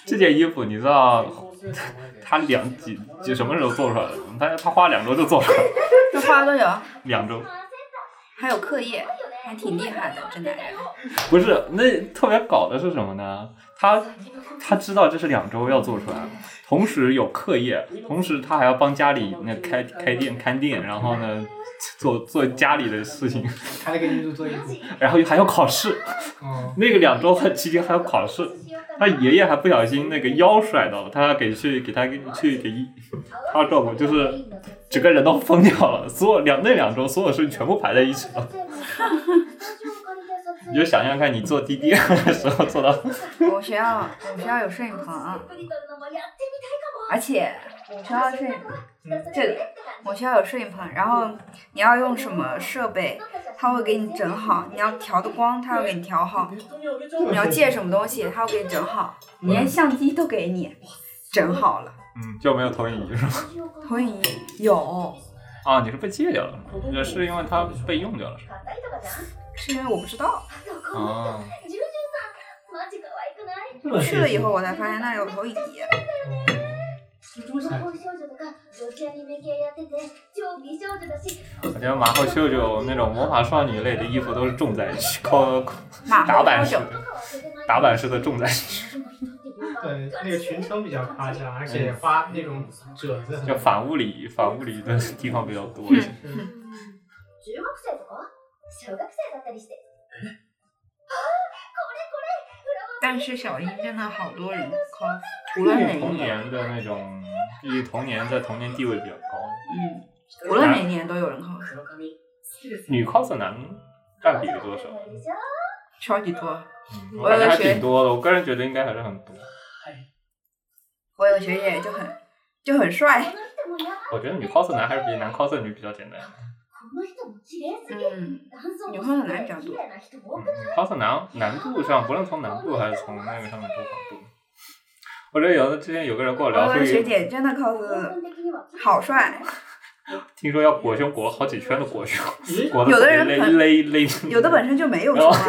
这件衣服你知道 他两几几什么时候做出来的？他他花两周就做出来了，这花了多久？两周。还有课业，还挺厉害的，这男人。不是，那特别搞的是什么呢？他他知道这是两周要做出来，同时有课业，同时他还要帮家里那开开店看店，然后呢做做家里的事情，还得给女主做衣服。然后还要考试。哦，那个两周期间还要考试，他爷爷还不小心那个腰摔到了，他要给去给他去给医，他要照顾，就是整个人都疯掉了，所有两那两周所有事情全部排在一起了。你就想象看，你坐滴滴的时候坐到，我学校我们学校有摄影棚，而且学校摄影这里我学校有摄影棚，然后你要用什么设备，他会给你整好；你要调的光，他会给你调好；你要借什么东西，他会给你整好，连相机都给你整好了。嗯，就没有投影仪是吗？投影仪有，啊，你是被借掉了，这是因为它被用掉了是吧？是因为我不知道，啊，マジ可愛くない这么去了以后我才发现那有投影仪。魔法少女とか女子アニメ系やってて超美少女だし我觉得马后秀秀那种魔法少女类的衣服都是重在一起，靠马打板式后秀的，打板式的重在一起，对，那个裙撑比较夸张，而且花那种褶子很就反物理反物理的地方比较多一些。中学生とか 小学生だったりして但是小樱真的好多人 cos，无论哪一童年，年的那种，毕竟童年在童年地位比较高，嗯，无论哪一年都有人 cos，黒髪女 cos 男占比例多少？でしょ超级多。嗯，我感觉还挺多的，我个人觉得应该还是很多。我有个学姐就很就很帅，この人もやばい我觉得女 cos 男还是比男 cos 女比较简单。 この人も綺麗すぎる嗯，男装女装的男比较多綺麗な人多嗯くない，cos 难难度上，不论从难度还是从那个上面多广度。我觉得有的之前有个人跟我我有个聊说，学姐真的 cos 根本的には好帅，听说要裹胸裹好几圈的裹胸，咦裹的有的人勒很勒勒，有的本身就没有胸啊。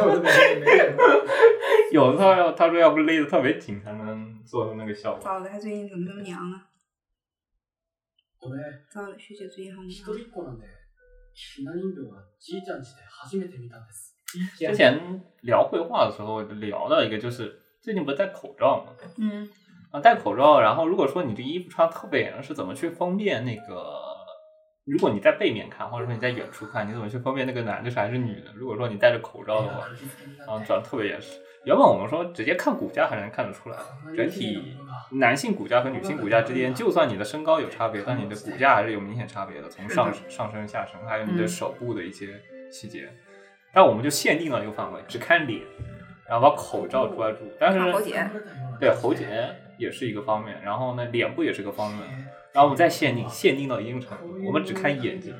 我都没没有的他要他说要不勒的特别紧才能做出那个效果。糟了，她最近怎么这么娘啊？ 俺糟了，学姐最近好一娘。人っ子なんでひな人形はじいちゃん家で初めて見たんです之前聊绘画的时候聊到一个，就是最近不是戴口罩吗？嗯，啊，戴口罩，然后如果说你这衣服穿特别严，是怎么去分辨那个？如果你在背面看，或者说你在远处看，你怎么去分辨那个男的是还是女的？如果说你戴着口罩的话，然后长得特别严实。 原本我们说直接看骨架还能看得出来，整体男性骨架和女性骨架之间，就算你的身高有差别，但你的骨架还是有明显差别的，从上上身、下身，还有你的嗯手部的一些细节。但我们就限定了一个范围，只看脸，然后把口罩抓住。但是喉结对喉结也是一个方面，然后呢，脸部也是个方面，然后我们再限定，限定到一定程度，我们只看眼睛，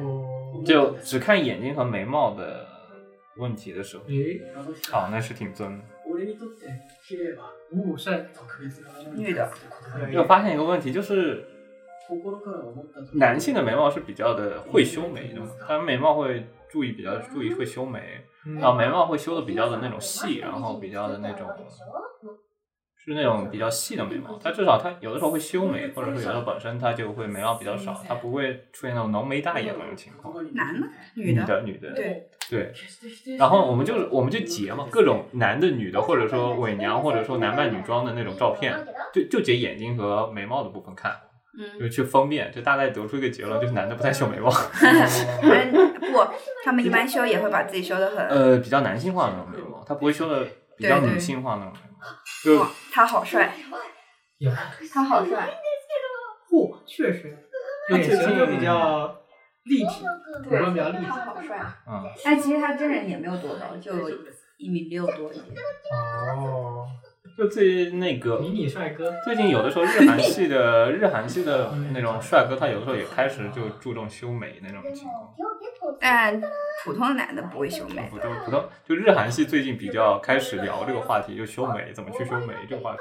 哦，就只看眼睛和眉毛的问题的时候，诶，好，那是挺尊的。俺にとって綺麗は五五帅，特別なもの女的可以就发现一个问题，就是心から思った時男性的眉毛是比较的会修眉的嘛，他们眉毛会注意比较注意会修眉，嗯然后眉毛会修的比较的那种细，然后比较的那种是那种比较细的眉毛，它至少它有的时候会修眉，或者说有的本身它就会眉毛比较少，它不会出现那种浓眉大眼那种情况。男的，女的，女的，女的，对 对。然后我们就我们就截嘛，各种男的、女的，或者说伪娘，或者说男扮女装的那种照片，就就截眼睛和眉毛的部分看，嗯，就去分辨，就大概得出一个结论，就是男的不太修眉毛，嗯，不，他们一般修也会把自己修的很，呃，比较男性化的那种眉毛，他不会修的比较女性化那种眉毛，就哇，他好帅，他好帅，嚯，确实，脸型就比较立体，五官比较立体。他好帅啊！嗯，但其实他真人也没有多高，就一米六多一点。哦，就最那个迷你帅哥。最近有的时候日韩系的日韩系的那种帅哥，他有的时候也开始就注重修眉那种情况。但普通的男的不会修眉普，通普通就日韩系最近比较开始聊这个话题，就修眉怎么去修眉这个话题，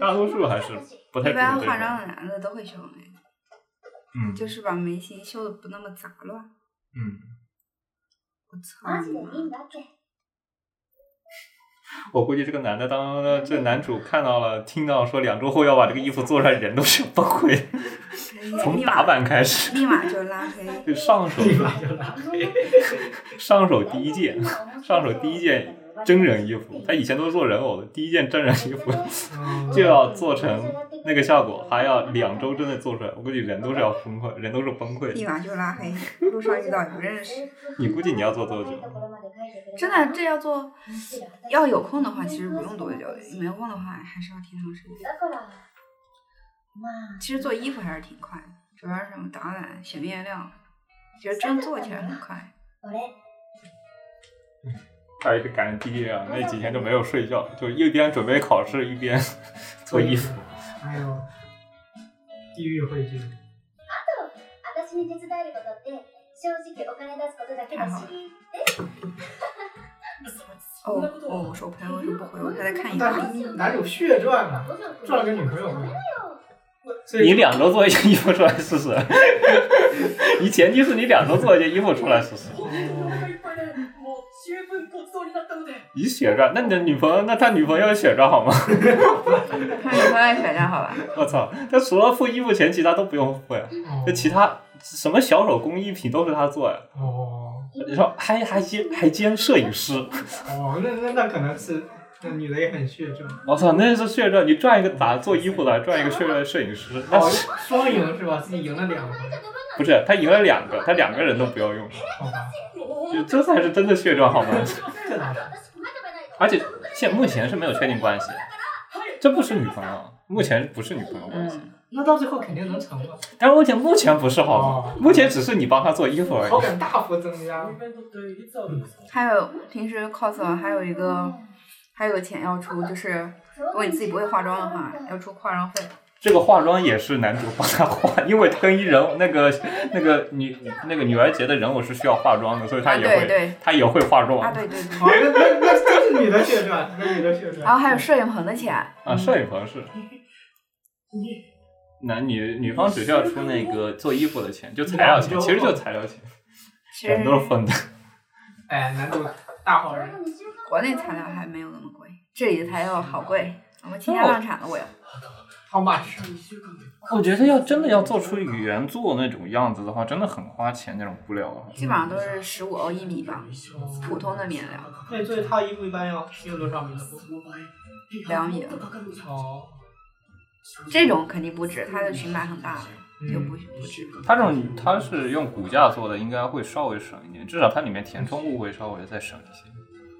大多数还是不太一注重这个。般化妆的男的都会修眉，嗯就是把眉形修的不那么杂乱。嗯，我操マジでいい你妈！んだっけ我估计这个男的当这男主看到了，听到说两周后要把这个衣服做出来，人都是崩溃，从打立马扮开始，立马就拉黑。就上手立马就拉黑。上手第一件，上手第一件 真人衣服，他以前都是做人偶的，第一件真人衣服嗯就要做成那个效果，还要两周之内做出来，我估计人都是要崩溃，人都是崩溃立。马就拉黑，路上遇到也不认识。你估计你要做多久？真的，这要做，要有空的话，其实不用多久的；没有空的话，还是要挺长时间。だからまあ其实做衣服还是挺快的，主要是什么导览、选面料，其实真做起来很快。 俺还有一个感恩第一啊，那几天都没有睡觉，就一边准备考试一边做衣服。还有地狱汇聚。私に手伝えることって正直お金出すことだけだし哦哦，我说我朋友为什么不回我？他在看影但评。是男主血赚啊，赚了个女朋友回来。所以你两周做一件衣服出来试试，你前提是你两周做一件衣服出来试试。 十分ごちそうになったので你血赚，那你的女朋友，那他女朋友血赚好吗？他女朋友也选战好吧？我操，他除了付衣服钱，其他都不用付呀。哦这其他什么小手工艺品都是他做呀。哦你说还还兼还兼摄影师，哦，那那那可能是那女的也很血赚。我操，那是血赚！你赚一个打做衣服的，赚一个血赚摄影师，那哦是，双赢是吧？自己赢了两回， 不是他赢了两个，他两个人都不要用，好吧？就这才是真的血赚好吗？这哪是？而且现目前是没有确定关系，这不是女朋友，目前不是女朋友关系。嗯，那到最后肯定能成吧？但是目前目前不是好吗哦？目前只是你帮他做衣服而已。好感大幅增加イ。ベントっていつあるんですか还有平时 cos 完还有一个还有个钱要出，就是如果你自己不会化妆的话，要出化妆费。 这个化妆也是男主帮他化，因为跟一人偶那个那个女那个女儿节的人偶是需要化妆的，所以他啊，也会、对对他也会化妆啊，对对对。哦，那那那都是女的血赚，那女的血赚。然后还有摄影棚的钱，啊，摄影棚是。男女女方只需要出那个做衣服的钱，就材料钱，其实就材料钱，全都是分的。哎，男主大好人。国内材料还没有那么贵，这里的材料好贵，我们倾家荡产了，我要。How much？我觉得要真的要做出原作那种样子的话，真的很花钱那种布料的话。基本上都是十五欧一米吧，普通的面料，那做一套衣服一般要要多少米的布？两米。哦，这种肯定不止，它的裙摆很大的，就不不止。它这种它是用骨架做的，应该会稍微省一点，至少它里面填充物会稍微再省一些。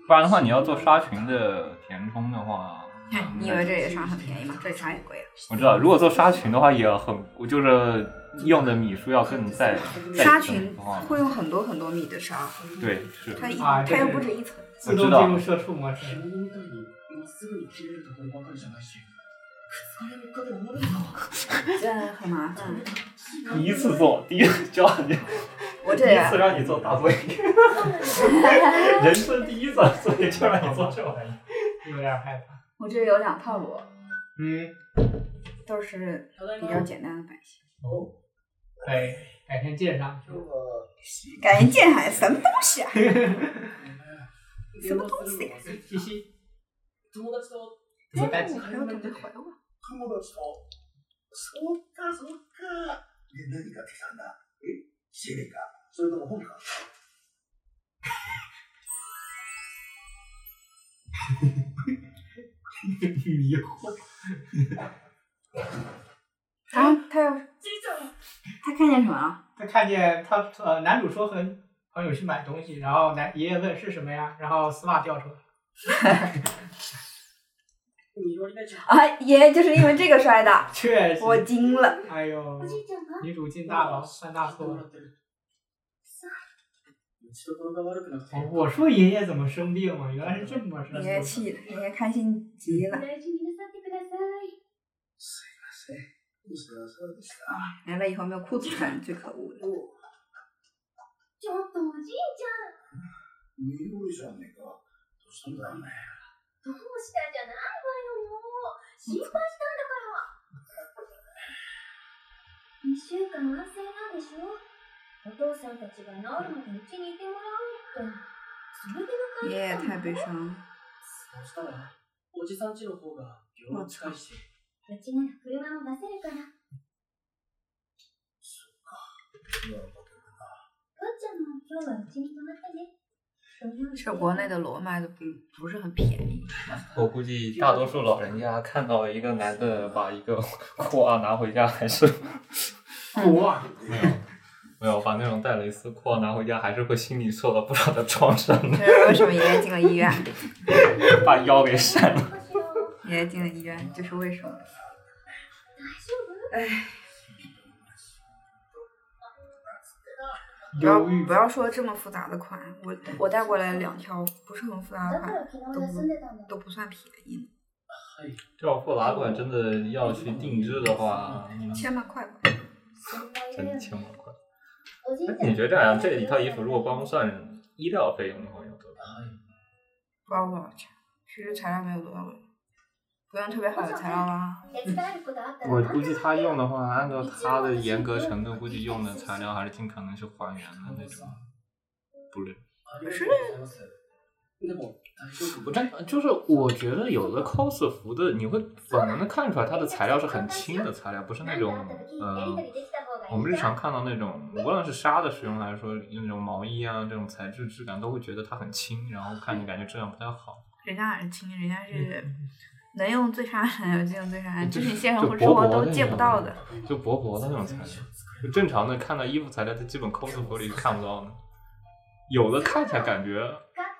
不然的话，你要做纱裙的填充的话，哎你以为这里的纱很便宜吗？这里纱也贵啊。我知道，如果做纱裙的话也很，我就是用的米数要更再再纱裙增的话，会用很多很多米的纱，对是。它一啊它又不止一层。自动进入社畜模式。獣みたいにまっすぐに切れるところばかりじゃないし2日3日で終わるんだ真的很麻烦。第一次做，第一次教你，我这第一次让你做大作业，人生第一次，所以就让你做这玩意儿。有点害怕。 我这有两套螺，嗯，都是比较简单的版型。可以，改天见上去。感觉见海 什么东西啊？什么东西、啊？嘻嘻，友達と怎么带起？还有准备回我。迷惑。啊，他要他看见什么了？他看见他呃，男主说和朋友去买东西，然后男爷爷问是什么呀，然后丝袜掉出来。に寄り目じゃん啊，爷爷就是因为这个摔的，确实。我惊了。哎呦，女主进大牢，犯大错了。 打ちどころが悪くなくて。哦我说爷爷怎么生病了，原来是这么事爷爷气的，爷爷开心极了。来了以后没有裤子穿，最可恶的。ちょっとおじいちゃん。見よいじゃねえか。どうしたんだね。どうしたじゃないわよもう。心配したんだから。2週間安静なんでしょ？お父さんたちが治るまでうちにいてもらおうって。それで迎爷爷えに来たの太悲伤了。そうしたら、おじさん家の方が病院近いし。うちなら車も出せるから。なるほど父ちゃんも今日はうちに泊まってね。土曜日是国内的螺卖的不不是很便宜，我估计大多数老人家看到一个男的把一个裤袜拿回家，还是裤袜， 没有没有把那种戴蕾丝裤袜拿回家，还是会心里受到不少的创伤的，这是为什么爷爷进了医院？把腰给闪了。かしら爷爷进了医院，这是为什么？大丈夫哎，不要忧郁不要说这么复杂的款，我我带过来两条不是很复杂的だか款，ら昨日休んでたんだ。都不算便宜呢，はい。这种复杂款真的要去定制的话，千把块吧。心配だよ真千万块。 おじいちゃん那你觉得这样，这一套衣服如果光算衣料费用的话，要多少？不知道多少钱，其实材料没有多少，不用特别好的材料啦。手伝えることあったら我估计他用的话，按照他的严格程度，估计用的材料还是尽可能是还原的那种布料。あり がとうございます。でも、大丈夫不真就是我觉得有的 cos 服的，你会本能的看出来它的材料是很轻的材料，不是那种呃，我们日常看到那种，无论是纱的使用还是说那种毛衣啊这种材质质感，都会觉得它很轻，然后看着感觉质量不太好。人家还是轻，人家是能用最杀人，就用最杀人，这是你现实就生活薄薄的都见不到的。就薄薄的那种材料，就正常的看到衣服材料，在基本 cos 服里是看不到的。有的看起来感觉，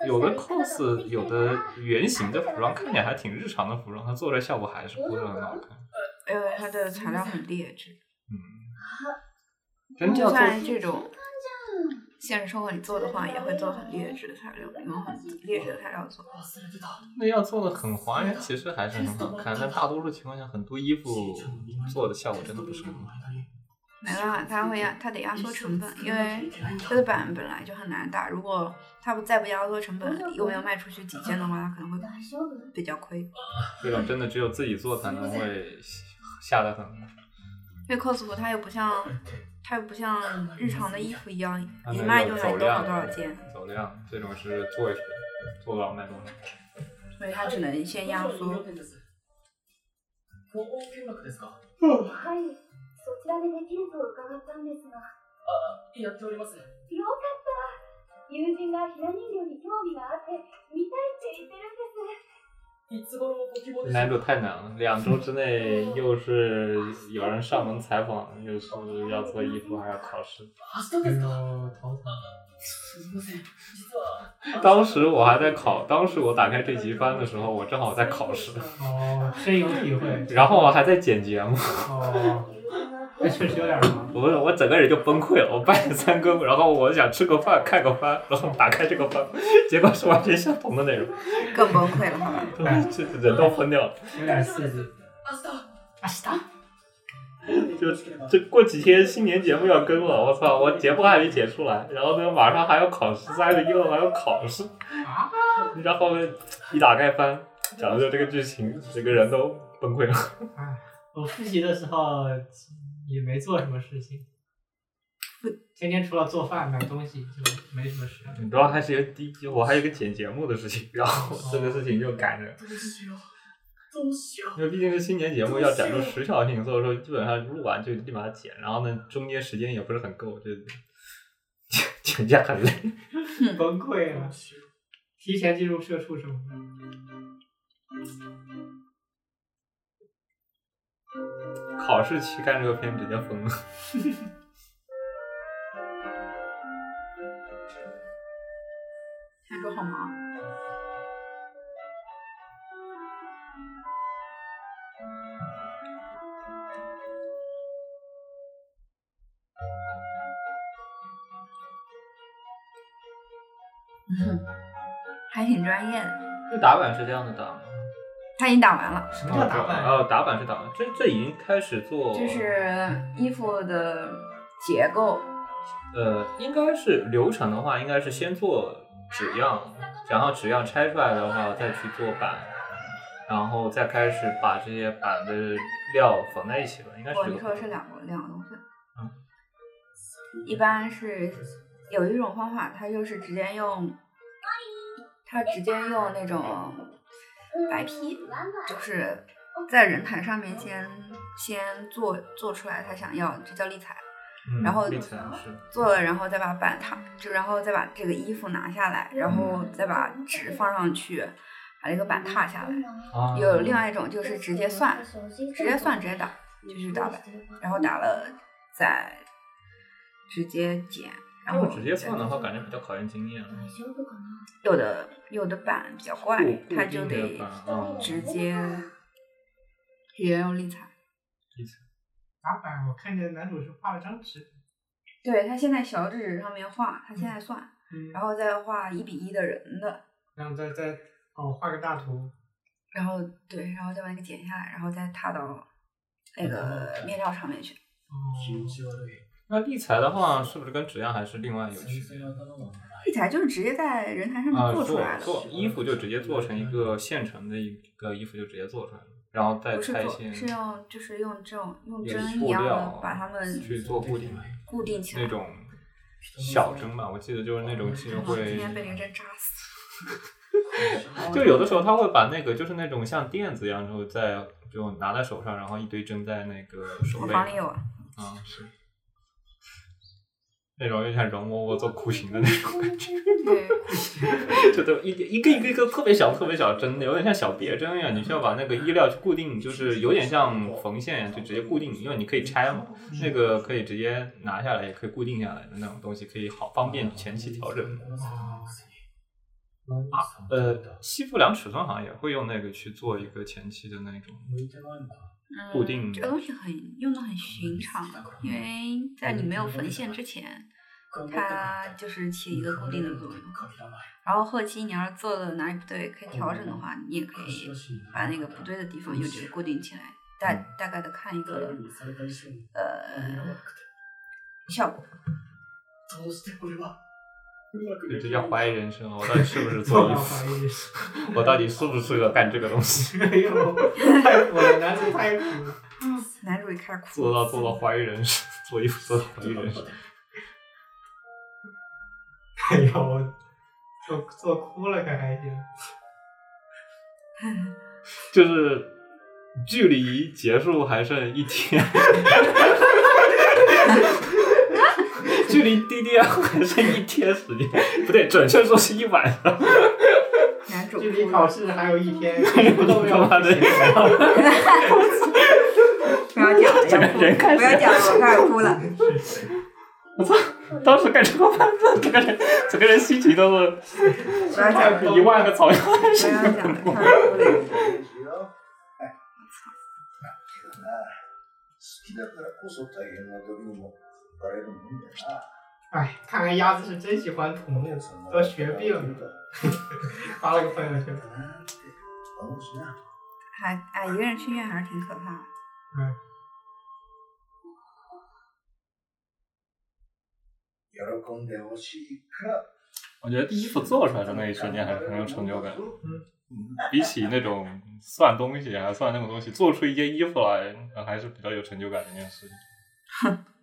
有的 cos 有的原型的服装看起来还挺日常的服装，它做出来效果还是不是很好看。因为它的材料很劣质，嗯，真正就要做算这种现实生活里做的话，也会做很劣质的材料，用很劣质的材料做。忘れてた。那要做的很还原，其实还是很好看，但大多数情况下，很多衣服做的效果真的不是很好。 没办法，它会压，它得压缩成本，因为它的版本来就很难打。如果它不再不压缩成本，又没有卖出去几件的话，它可能会比较亏。这种真的只有自己做才能会下得很。因为 cos 服它又不像，它又不像日常的衣服一样，一卖就个走买多少多少件，走量，这种是做做多少卖多少。所以它只能先压缩。ちらでできると伺ったんですがあ、やっております。よかった友人がひな人形に興味があって見たいって言ってるんですいつ頃ご希望でしょ难度うか太难了，两周之内又是有人上门采访，又是要做衣服，还要考试。明日ですか哦，头疼。すみません。実は、当时我还在考，当时我打开这集番的时候，我正好在考试，哦，深有体会。然后我还在剪节目，哦， 这确实有点忙。我我整个人就崩溃了，我半夜三更，然后我想吃个饭，看个番，然后打开这个番，结果是完全相同的内容，更崩溃了，好 吧？这人都疯掉了。有点刺激。明日就这过几天新年节目要更了，我操，我节目还没剪出来，然后呢马上还要考试，三月一号还要考试，啊？然后一打开番，讲的就这个剧情，整个人都崩溃了。哎，我复习的时候也没做什么事情，天天除了做饭买东西就没什么事。主要还是有第一，我还有一个剪节目的事情，然后这个事情就赶着，どうしよう。どうしよう。因为毕竟是新年节目要展出时效性，所以说基本上录完就立马剪，然后呢中间时间也不是很够，就剪剪起来很累。崩溃了，提前进入社畜生活。 考试期看这个片直接疯了。下周好忙。还挺专业的。这打板是这样的打吗？他已经打完了，什么叫打扮？哦，打板是打完，这这已经开始做，就是衣服的结构，呃，应该是流程的话，应该是先做纸样，然后纸样拆出来的话，再去做板，然后再开始把这些板的料缝在一起吧，应该是。你说的是两个两个东西。嗯一般是有一种方法，它就是直接用，它直接用那种白坯，就是在人台上面先先做做出来他想要的，这叫立裁。嗯然后做了，然后再把板踏，就然后再把这个衣服拿下来，然后再把纸放上去，把这个板踏下来。啊，有另外一种就是直接算，直接算直接打，就是打板，然后打了再直接剪，然后直接再算的话，感觉比较考验经验了。有的有的板比较怪固，它就得直接也要用立裁。立裁打板，我看见男主是画了张纸，对他现在小纸上面画，他现在算，嗯，然后再画一比一的人的，然后再再哦画个大图，然后对，然后再把那个剪下来，然后再踏到那个面料上面去。哦，那立裁的话，是不是跟质量还是另外有区别？立裁就是直接在人台上啊，面做出来的，做衣服就直接做成一个现成的一个衣服就直接做出来了，然后再不是做，拆线是用就是用这种用针一样的把它们去做固定，固定起来。那种小针吧，我记得就是那种其实哇会今天被那个针扎死。就有的时候他会把那个就是那种像垫子一样，然后再就拿在手上，然后一堆针在那个手我背上房里有啊，啊，是那种有点像容嬷嬷做裤型的那种感觉，对，就都一一个一个一个特别小特别小的针，有点像小别针一样，你需要把那个衣料去固定，就是有点像缝线，就直接固定，因为你可以拆嘛，那个可以直接拿下来，也可以固定下来的那种东西，可以好方便前期调整。呃，西服量尺寸好像也会用那个去做一个前期的那种嗯固定这个东西很用的很寻常，因为在你没有缝线之前，它就是起一个固定的作用。然后后期你要是做的哪里不对，可以调整的话，你也可以把那个不对的地方又直接固定起来，大大概的看一个呃效果。就でき直接怀疑人生了，我到底是不是做衣服？我到底适不适合干这个东西？哎呦，太苦了，男主太苦了。男主一开始哭，做到做到怀疑人生，做衣服做到怀疑人生。哎呦，我做做哭了可还行。就是距离结束还剩一天，距离 DDL 还剩一天时间，不对，准确说是一晚上。距离，考试还有一天，什么都没有他的不要讲了，不要讲了，我开始哭了。我操！当时感觉我整个人整个人心情都是一万个草原不要讲了，开始哭了。ですよ。はい。けどな、好きだからこそ大変な時にも浮かれるもんだな。哎，看来鸭子是真喜欢土木，都学病了。发了个朋友圈。なんて思うしな。还哎，一个人去医院还是挺可怕的。嗯，喜んでほしいから。我觉得衣服做出来的那一瞬间还是很有成就感。嗯嗯，比起那种算东西啊、算那种东西，做出一件衣服来，呃还是比较有成就感的一件事情。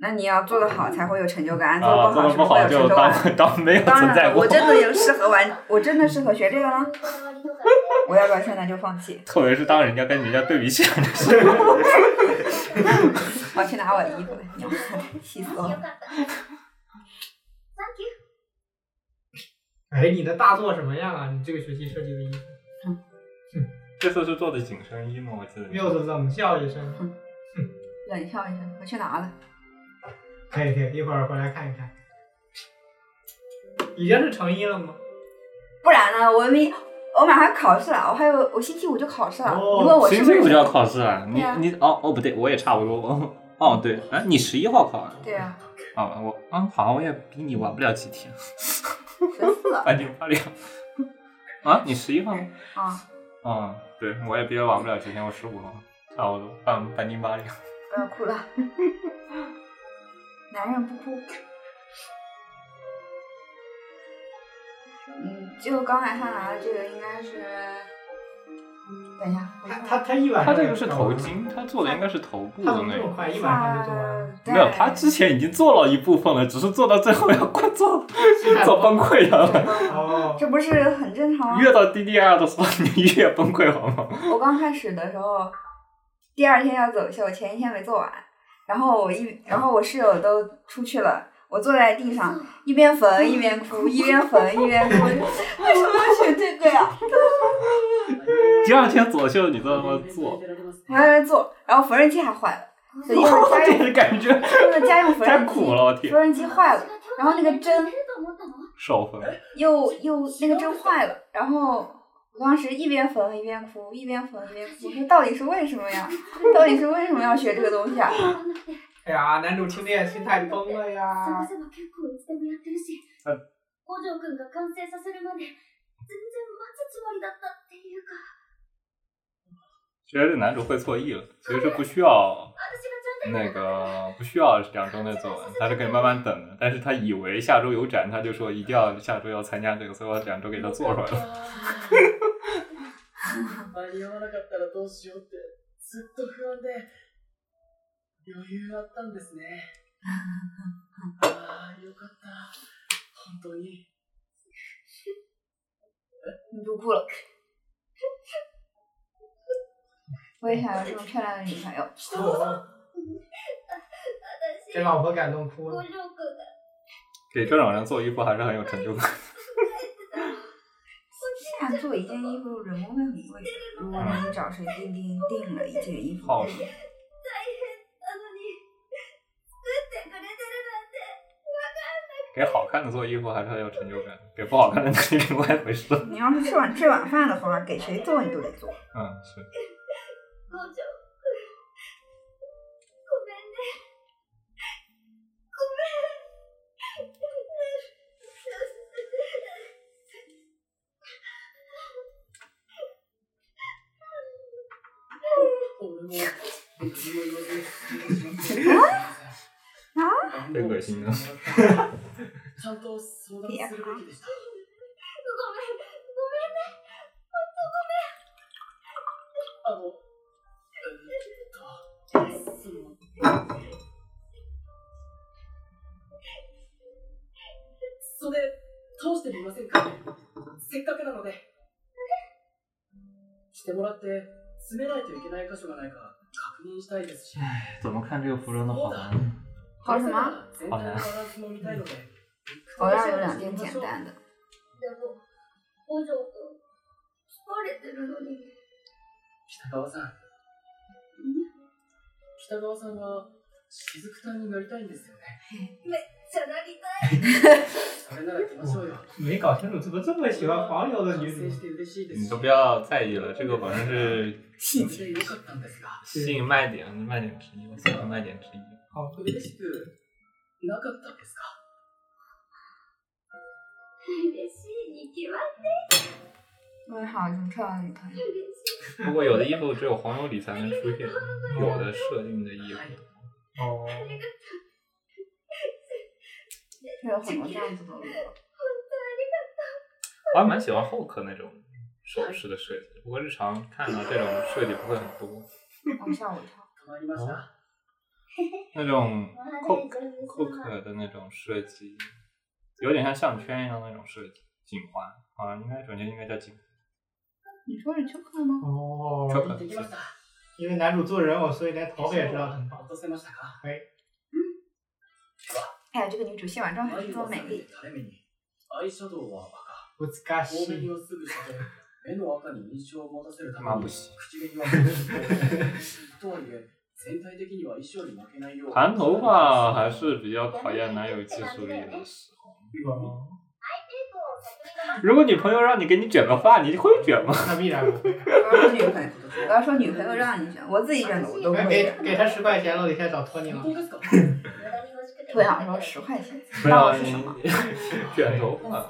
那你要做的好才会有成就感，做啊，不做好是不会有成就的不好就当感。当没有当然了，存在过我。真的有 适合玩，我真的适合学这个吗？我要不要现在就放弃？特别是当人家跟人家对比起来的时候，我去拿我的衣服来，娘气死我了！哎，你的大作什么样啊？你这个学期设计的衣服，这次是做的紧身衣吗？我记得。柚子冷笑一声。冷笑一声，我去拿了。可以可以，一会儿回来看一看。已经是成衣了吗？不然呢？我明我马上考试了，我还有我星期五就考试了。哦你问我是不是？星期五就要考试了？你你哦哦不对，我也差不多。哦对，哎，你十一号考啊？对啊，哦，我啊好像我也比你晚不了几天。十四了 半斤八两。啊，你十一号吗？啊！嗯，对，我也比较晚不了几天，我十五号，差不多半半斤八两。不要哭了，男人不哭。嗯，就刚才他拿的这个应该是，等一下，我他看他他一晚上他这个是头巾，他做的应该是头部他的那个。怎么这么快？一晚上就做完了。没有，他之前已经做了一部分了，只是做到最后要快做 做崩溃了。哦，这不是很正常吗？越到 DDR 的时候，你越崩溃，好吗？我刚开始的时候，第二天要走秀，前一天没做完，然后我一，然后我室友都出去了，我坐在地上一边缝一边哭，一边缝一边哭，为什么要选这个呀？第二天左秀，你知道吗？做，我还在做，然后缝纫机还坏了，就因为我这家用是感觉用的家用缝 太纫苦了，我机，天！缝纫机坏了，然后那个针少缝，又又那个针坏了，然后我当时一边缝一边哭，一边缝一边哭，说到底是为什么呀？到底是为什么要学这个东西啊？哎呀，男主听恋心态崩了探呀！せば結構いつでもやってるしはい五条くんが完成させるまで全然待つつもりだったっていうか觉得这男主会错意了，其实是不需要私がちゃんと那个不需要两周内做完，他是可以慢慢等的。但是他以为下周有展，他就说一定要下周要参加这个，所以我两周给他做出来了。 間に合わなかったらどうしようってずっと不安で余裕あったんですねああよかった本当に你都哭了。我也想有这么漂亮的女朋友。给老婆感动哭了。给这种人做衣服还是很有成就感。现在做一件衣服人工会很贵，如果你找谁订订订了一件衣服，耗时大変なのに作ってくれてるなんて给好看的做衣服还是很有成就感，给不好看的那是另外一回事。你要是吃晚吃晚饭的话，给谁做你都得做。嗯，是。 最恶心的。ちゃんと相談するべきでした。ごめんごめんねあのえっとその袖通してみませんかせっかくなのでしてもらって詰めないといけない箇所がないか確認したいですし。怎么看这个服装的好难？好什么？全体のバランスも見たいので我要有两件简单的。でも五条くん疲れてるのに北川さん北川さんは雫隊になりたいんですよねじゃなりたいそれなら行きましょうよ没搞清楚怎么这么喜欢黄油的女主完成し。て嬉しいです你し都不要在意了，这个反正是それでよかったんですが吸引卖点，卖点之一，我算是卖点之一。 好，嬉しくなかったですか嬉しいに決まって我也好有这么漂亮的女朋友。嬉しい不过有的衣服只有黄油里才能出现，有的设定的衣服。哦，会有很多这样子的路。我还蛮喜欢后壳那种首饰的设计，不过日常看到这种设计不会很多。哦，吓我一跳。 止まりました那种お扣肌上手扣壳的那种设计，有点像项圈一样那种设计，颈环啊，应该准确应该叫颈环。你说是秋克吗？哦，这できました因为男主做人偶，所以连头发也知道很棒。落とせましたか哎呀，这个女主卸完妆还眉是这么美丽。垂れ目にアイシャドウは赤難し大紅い。をすぐして目の赤に印象を持たせるために眩しい口紅はとはいえ 全体的には衣装に負けないよう盘头发还是比较考验男友技术力的时候。哦如果女朋友让你给你卷个发，你会卷吗？那必然不会。我要说女朋友，我要说女朋友让你选，我自己选的我都不会给选。给他十块钱了，我得先找托尼了 本。当ですか無駄に欲しくて 我想说十块钱，没有是什么？你卷头发，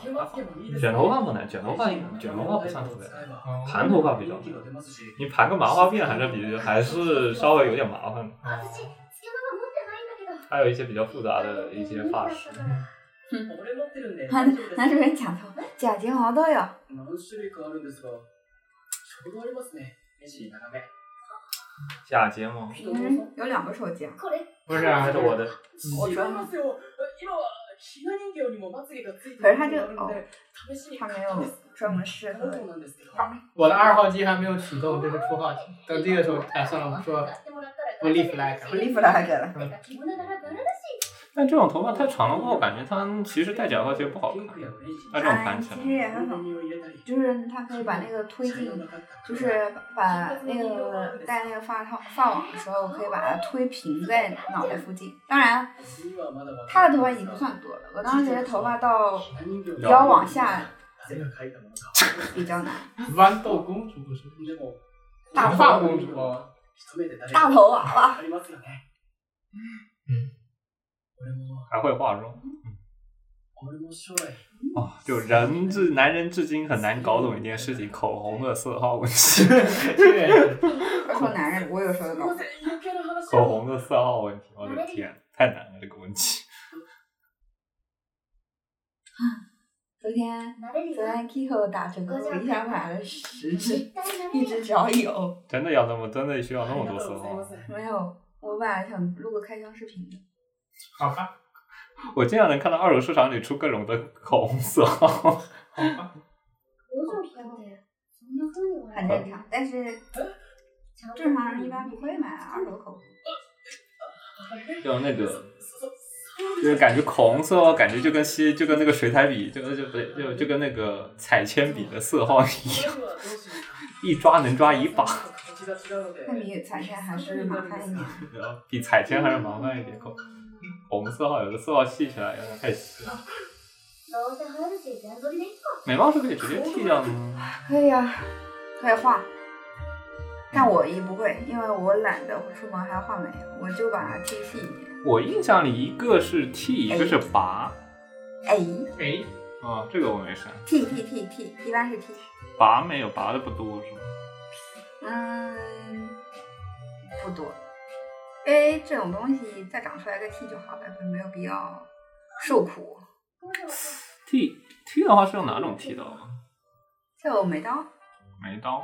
卷头发不难，卷头发卷头发不算特别难，盘头发比较难。你盘个麻花辫还是比还是稍微有点麻烦的，私つけまが持ってないんだけど还有一些比较复杂的一些发饰。俺持ってるんで男大丈夫です男主人讲头，假睫毛都有。 假睫毛，男人有两个手机啊，これ不是啊还是我的。我说違いますよ今はひな人形にもまつげがついて可是它这るのがあるんで試しに它没有買ったんです专门适合そうなんですけど我的二号机还没有启动，这是初号机。等这个时候，哎，算了，我们说買ってもらったら不立 flag。不立 flag 了。て 但这种头发太长的话，我感觉它其实戴假发其实不好看。ピンクやオレンジ它这种哎，盘起来，其实也很好，に入れたり就是它可以把那个推进，就是把那个戴那个发套发网的时候，可以把它推平在脑袋附近。当然，次はまだまだ他的头发已经不算多了，我当时头发到ひな人形腰往下誰が描いたものか比较难。豌豆公主不是？でも大发公主啊。一目で誰大头娃娃ありますよね嗯俺も 还会化妆。俺も将来哦，就人至男人至今很难搞懂一件事情，口红的色号问题。确实，我说男人，我有时候搞すいま。せん余計な話を口红的色号问题，我的天，太难了这个问题。昨天慣れるよ昨天 Kiko 打折扣，我一下买了十支，絶対慣れる一支只要有。真的要那么，真的需要那あ么多色りがとうございま号？す没有，我本来想录个开箱视频的。好吧， 我经常能看到二手市场里出各种的口红色号。好吧。工場ってそんな風に很正常，但是ちゃんと正常人一般不会买二手口红。就那个，就是感觉口红色号，感觉就跟吸，就跟那个水彩笔，就就不对，就就跟那个彩铅笔的色号一样，一抓能抓一把，那比彩线还是麻烦一点。然后比彩铅还是麻烦一点。 口红色号有的色号细起来有点太细了，どうせ入るし全取りでいっか眉毛是可以直接剃掉的吗？可以啊，可以画。但我一不会，因为我懒得出门还画眉，我就把它剃细一点。我印象里一个是剃，一个是拔。哎，哎，啊、这个我没删，剃剃剃剃，一般是剃。拔没有，拔的不多是吗？嗯，不多。 因为这种东西再长出来个 T 就好了，就没有必要受苦。剃剃的话是用哪种剃刀啊？就眉刀，眉刀。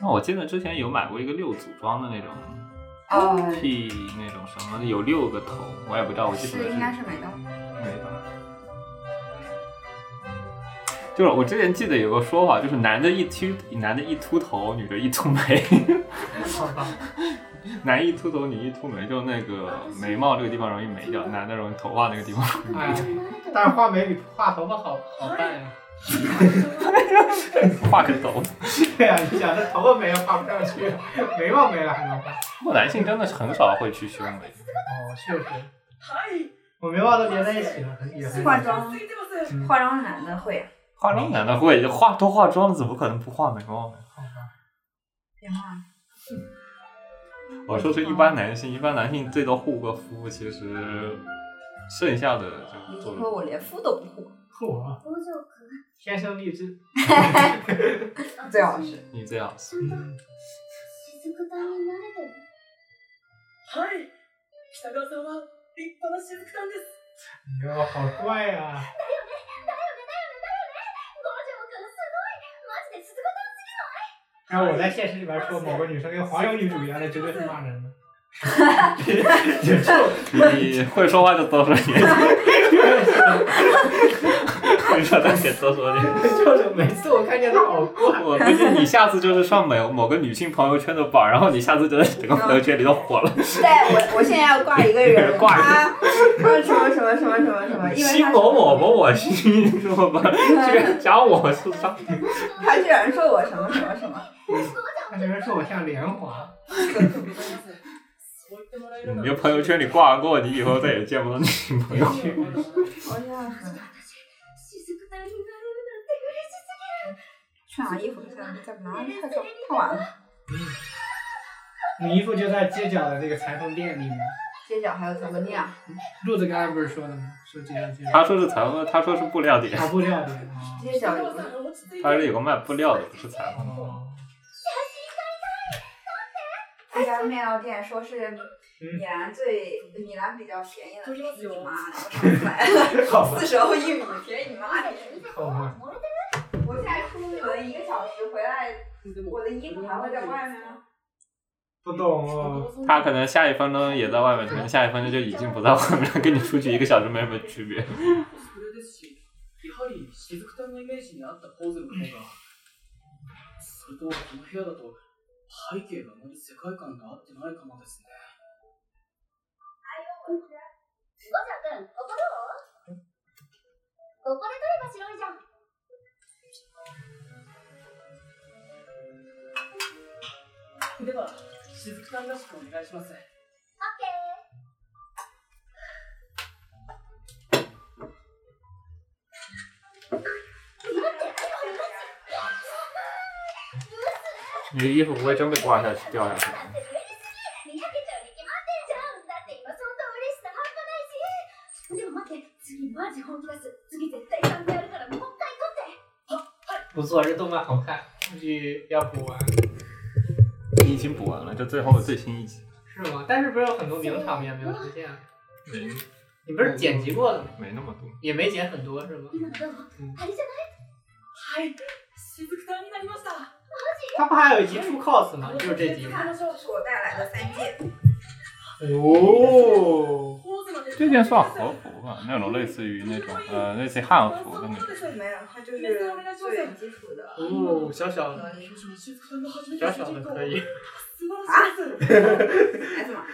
那我记得之前有买过一个六组装的那种呃，剃那种什么，有六个头，我也不知道，我记得是应该是眉刀。眉刀。就是我之前记得有个说法，就是男的一秃，男的一秃头，女的一秃眉。好吧，男一秃头，女一秃眉，就那个眉毛这个地方容易没掉，男的容易头发那个地方容易哎没掉。，但是画眉比画头发好好办呀。画个头。对呀、你想这头发没了画不上去，眉毛没了还能画？不过男性真的是很少会去修眉。哦，确实，はい我眉毛都连在一起了，很也很化妆ついてます嗯化妆的男的会啊，化妆男的会化都化妆了，怎么可能不画眉毛呢？好吧。别画。 我说是一般男性，一般男性最多护个肤，其实剩下的就你做说我连肤都不护，我工場く天生丽质，ん最好是。你这样子。ちゃんと雫炭に慣れてるはい北川さんは立派な雫炭です你哟，好怪呀、だ 然后我在现实里边说某个女生跟黄油女主一样，那绝对是骂人的。你会说话就多说点，会说的也多说点。就是每次我看见她好怪，我估计你下次就是上某某个女性朋友圈的榜，然后你下次就在整个朋友圈里都火了。对我，我现在要挂一个人，挂一个他他什么什么什么什么什么，因为新他某某某某新什么吧，这个讲我是上。他居然说我什么什么什么，她居然说我像莲花。そう言ってもらえる你的朋友圈里挂过，你以后再也见不到女性朋友。 好像是。雫炭になれるなんて嬉しす穿上衣服再再不拿，太太太晚了。你衣服就在街角的这个裁缝店里面。 街角还有草根店，路子刚才不是说的吗？说这样这样。他说是裁缝，他说是布料店，啊，布料店啊。街角有个他是有个卖布料的，不是裁缝。哦。这家面料店说是 米兰最米兰比较便宜的，便宜你妈的！我上次买了四十欧一米，便宜你妈的！好吗？我现在出门一个小时回来，我的衣服还会在外面吗？不懂哦。他可能下一分钟也在外面，可能下一分钟就已经不在外面了，跟你出去一个小时没什么区别。それですし、やはり雫さんのイメージに合ったポーズの方が。それと、この部屋だと背景があまり世界観が合ってないかもですね。 ャ君、ここどうここで撮れば白いじゃん。では、雫さんらしくお願いします。オッケー。你的衣服不会真被刮下去掉下去？マジ本気出す次絶対ちゃんとやるからもう一回撮って不错，这动漫好看，估计要补完。已经补完了，就最后最新一集。是吗？但是不是有很多名场面没有出现？没你不是剪辑过的吗？没那么多。也没剪很多是吗？今のどうあれじゃないはい、雫さんになりました。他不还有一集出 cos 吗？就是这集。他是我带来的三件，哦， 这件算和服吧，那种类似于那种呃类似于汉服的那种。没有，它就是最基础的。哦，小小的，雫さんが初めて小小的可以。素晴らしいです。 S 码，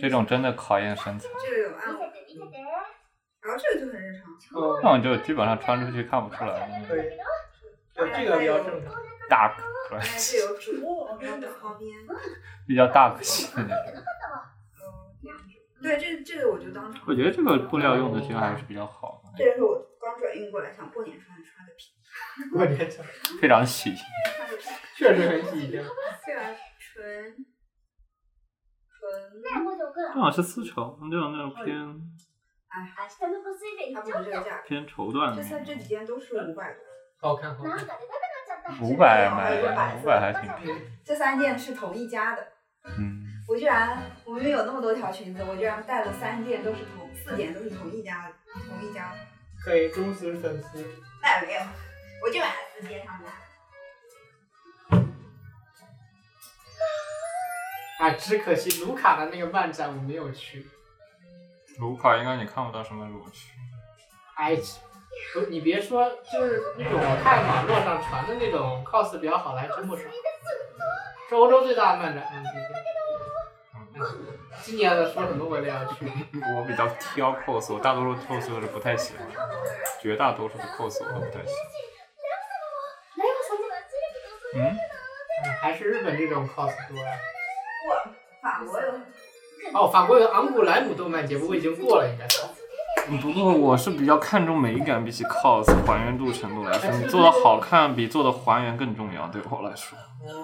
这种真的考验身材，这个有暗网，見せて見せて然后这个就很日常。哦那种就基本上穿出去看不出来。可以，就这个比较正常。大但是有主播，然后的旁边，比较大个系的那种。 对，这这个我就当场，我觉得这个布料用的其实还是比较好的，这个是我刚转运过来，想过年穿穿个皮，过年穿，非常喜庆。穿个皮，确实很喜庆。对啊，纯纯，ねえ五条君这种是丝绸，这种那种偏明日のコスイベ差不にちょっと多这个价格。偏绸缎这三的。这几件都是五百多，好看好看。なんかでかくなっちゃった五百买五百还挺便宜。这三件是同一家的。嗯， 我居然，我明明有那么多条裙子，我居然带了三件都是同四件都是同一家的，同一家的。可以忠实粉丝。那也没有，我就买了四件他们家。哎，只可惜卢卡的那个漫展我没有去。卢卡应该你看不到什么裸去。哎，不，你别说，就是那种我看网络上传的那种 cos 比较好的还真不少。是欧洲最大的漫展，嗯，今年的说什么我也要去。我比较挑 cos，我大多数 cos 我是不太喜欢，绝大多数的 cos 我都不太喜欢。ライブさんはチルとそういう嗯，嗯，还是日本这种 cos 多呀。我法国有，哦，法国有昂古莱姆动漫节，不过已经过了，应该 是。不过我是比较看重美感，比起 cos 还原度程度来说，你做的好看比做的还原更重要。对我来说，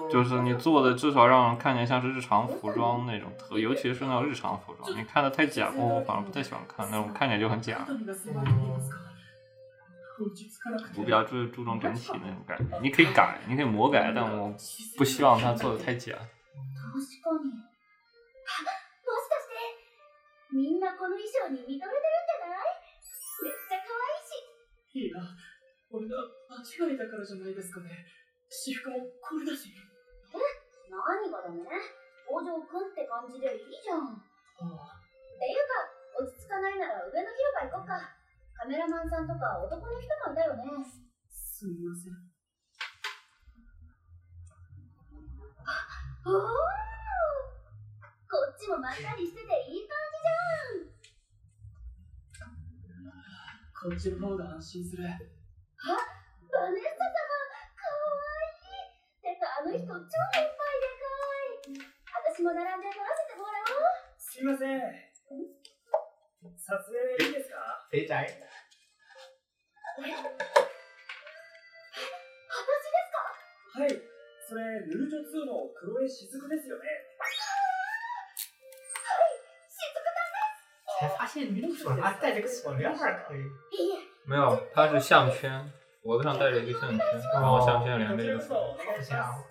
就是你做的至少让人看起来像是日常服装那种特，尤其是那种日常服装，你看的太假，我我反而不太喜欢看那种看起来就很假。何が迫っていますか落ち着かなくて我比较注注重整体那种感觉，你可以改，你可以魔改，但我不希望它做的太假。確かにあもしかしてみんなこの衣装に認めてるん いいな。俺が間違えたからじゃないですかね。私服もこれだし。何がだね五条くんって感じでいいじゃん。あっていうか落ち着かないなら上の広場行こっか。カメラマンさんとか男の人もいたよね。すみません。おおこっちもまったりしてていい感じじゃこっちの方が安心する。バネッサ様かわいいてかあの人超いっぱいでかい私も並んで撮らせてもらおう。すいません。撮影いいですか？肥宅。はい私ですか？それルージュ2のクロエ雫ですよね才发现你那个手上戴着个锁链儿可以。いいえ没有，它是项圈，脖子上戴着一个项圈，然后项圈连着一个锁。好家伙！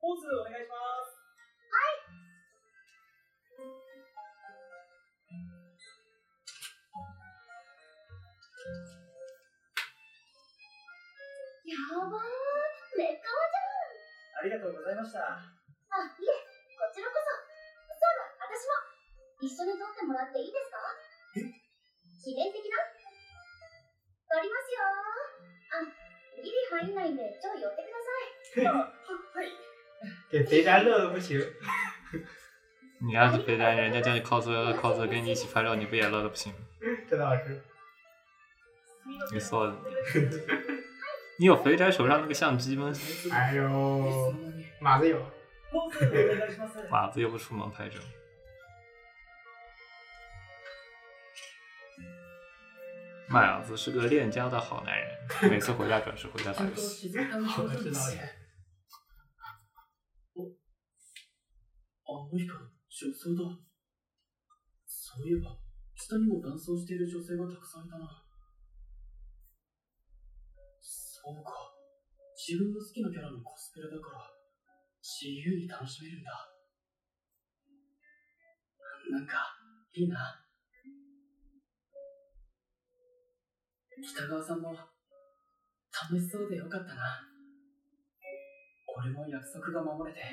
ポーズお願いしますやば ー劣化はじゃんありがとうございましたあ、いえ、こちらこそ。そうだ、私も。一緒に撮ってもらっていいですか？記念的な？撮りますよあ、ギリ入んないんで、ちょい寄ってください。あはい给肥宅乐的不行。你要是肥宅，人家叫你 cos cos 跟你一起拍照，你不也乐的不行吗？这倒是。你说的，你有肥宅手上那个相机吗？哎呦，马子有。ポーズお願いします马子又不出门拍照。麦儿子是个恋家的好男人，每次回家准时回家打游戏。好的指导员。あの人女装だそういえば下にも男装している女性がたくさんいたな そうか。自分の好きなキャラのコスプレだから自由に楽しめるんだ。なんかいいな。北川さんも楽しそうでよかったな。俺も約束が守れて。私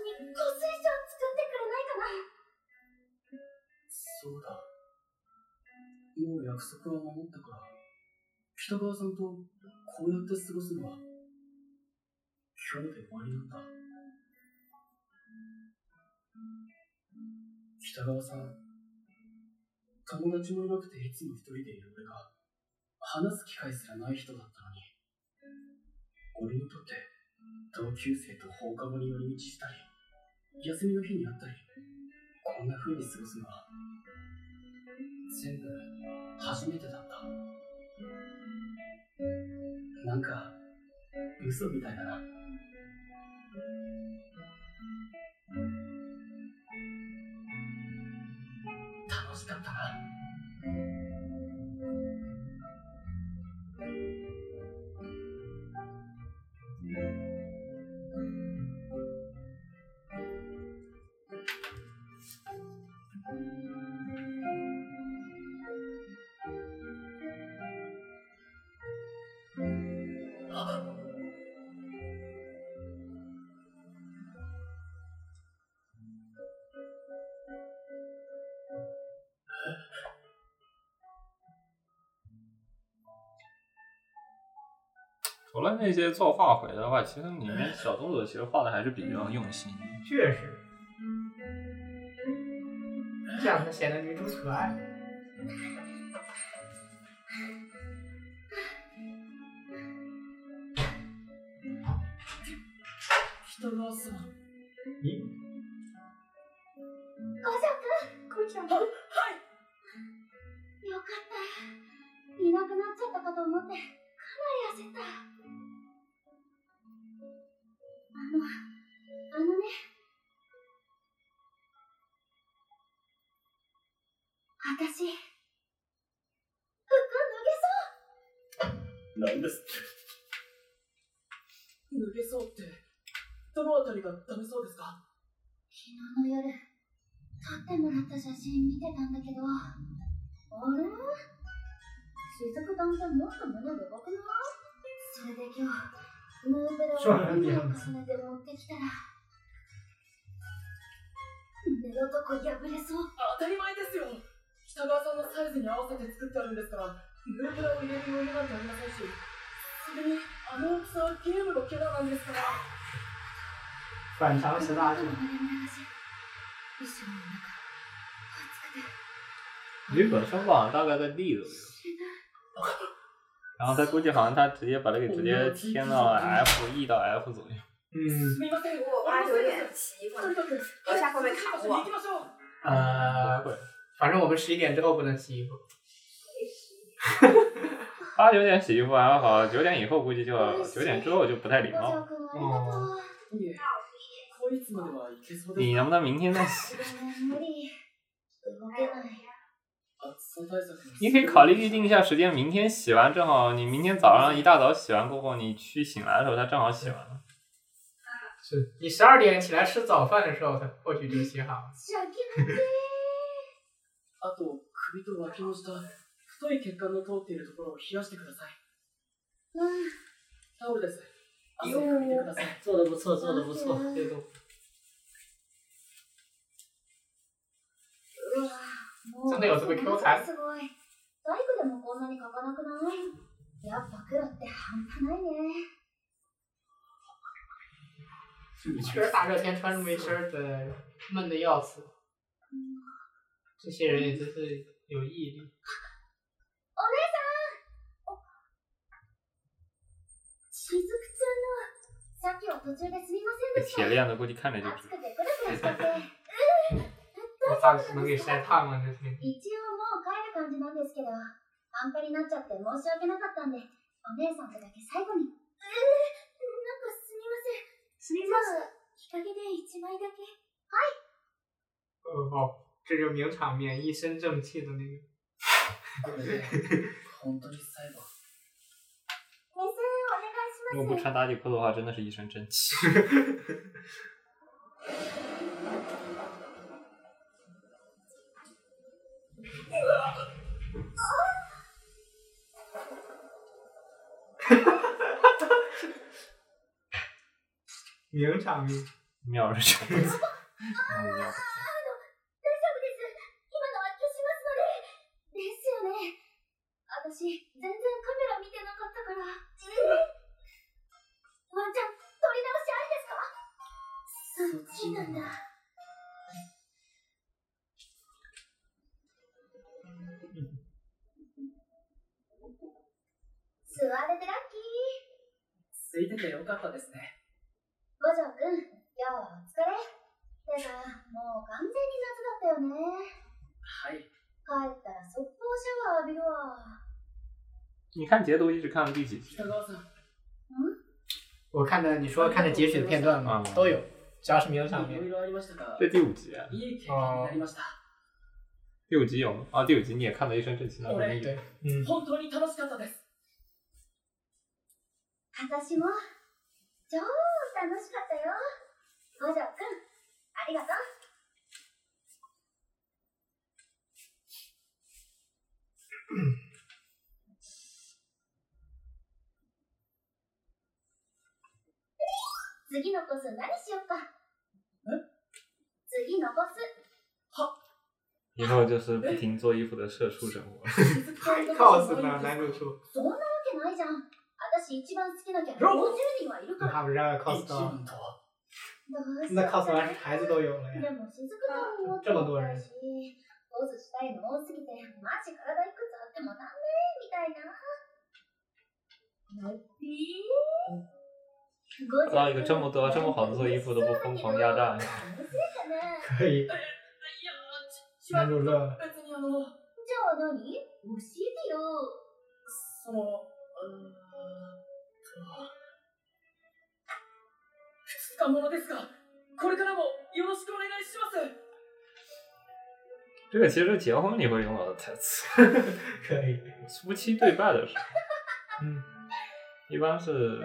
に香水賞作ってくれないかな？そうだ。もう約束は守ったから、北川さんとこうやって過ごすのは、今日で終わりなんだ。北川さん、友達もいなくていつも一人でいる俺が、話す機会すらない人だったのに、俺にとって、同級生と放課後に寄り道したり、休みの日に会ったり、こんな風に過ごすのは、全部初めてだなんか、嘘みたいだな。那些做画回的话，其实里面小动作其实画的还是比较用心。确实，这样才显得女主可爱。北川さん。咦，五条くん五条くんはいよかったいなくなっちゃったかと思ってかなり焦った あのね。私服脱げそう。なんです。って脱げそうって、どのあたりがダメそうですか？昨日の夜撮ってもらった写真見てたんだけどあれ？雫団ってもっと胸でかくない？それで今日ヌーベラそうを重ねて持ってきたら胸のとこ破れそう。当たり前ですよ。北川さんのサイズに合わせて作ってあるんですから、ヌーブラを入れる余裕なんてありませんし、それに、あの大きさはゲームのキャラなんですから。反常识大众。胸がし後ろの中暑くて。日本声好像大概在 D 左右，然后他估计好像他直接把它给直接添到 F E 到 F 左右。嗯，すみません、我妈就有点奇怪とにかく、楼下会不会卡我行きましょう。呃不，会，反正我们十一点之后不能洗衣服。 八九点洗衣服还好，九点以后估计就要九点之后就不太礼五条貌。くんありがとう。いえこいつまではいけそうです你能不能明天再洗？ごめん無理。動けない。暑さ対策の你可以考虑预定一下时间，明天洗完正好，你明天早上一大早洗完过后，你去醒来的时候，它正好洗完了。 是。你十二点起来吃早饭的时候，它或許就洗好あと首と脇の下太い血管の通っているところを冷やしてください。うん。タオルです。汗拭いてください。做的不错，做的不错，这个うわもう。真的有这么 Q 弹すごい。大工でもこんなに書かなくない？やっぱ黒って半端ないね。确实大热天穿这么一身儿的闷的要死。这些人也真是有毅力。しずくちゃんの、さっきは途中ですみません这でした。铁链子估计看着就知暑くてクラクラしちゃって。我怕能给晒烫了这天。 ん。すみません。日陰で一枚だけ。哦哦，这就是名场面，一身正气的那个。これで本当に最後先生、お願いし如果不穿打底裤的话，真的是一身正气。 名场面。妙是这样子。嗯妙大丈夫です。今のは消しますので。ですよね。私、全然カメラ見てなかったから。ワンちゃん、撮り直しありですか？そっちなんだ。座れてラッキー。空いててよかったですね五条くん、今日はお疲れ。てか、もう完全に夏だったよね。はい帰ったら速攻シャワー浴びるわ。你看截图一直看到第几集？北川さん我看的你说看的截取的片段嘛，嗯都有，只要是名场面？いろいろありましたが这第五集啊？いい経験になりました第五集有吗？啊，第五集你也看得一身正气，那说明对，嗯，本当に楽しかったです私も、超楽しかったよ。五条くん、ありがとう。次のコス何しよっか。次のコス。以后就是不停做衣服的社畜人物。告诉呢男主出，そんなわけないじゃん。私一番好きなキャラ50人はいるから。他们让 cos 一到，番と。はどうし那 cos 完孩子都有了で呀。这么多人し、ポーズしたいの多すぎて、マジ体いくつあってもダメみたいな。一个这么多这么好的做衣服都不疯狂压榨你，可以，男主乐じゃあ何？教えてよ。そのうーんと二日ものですがこれからもよろしくお願いします这个其实结婚你会用到的台词，可以，夫妻对拜的？时候，嗯，一般是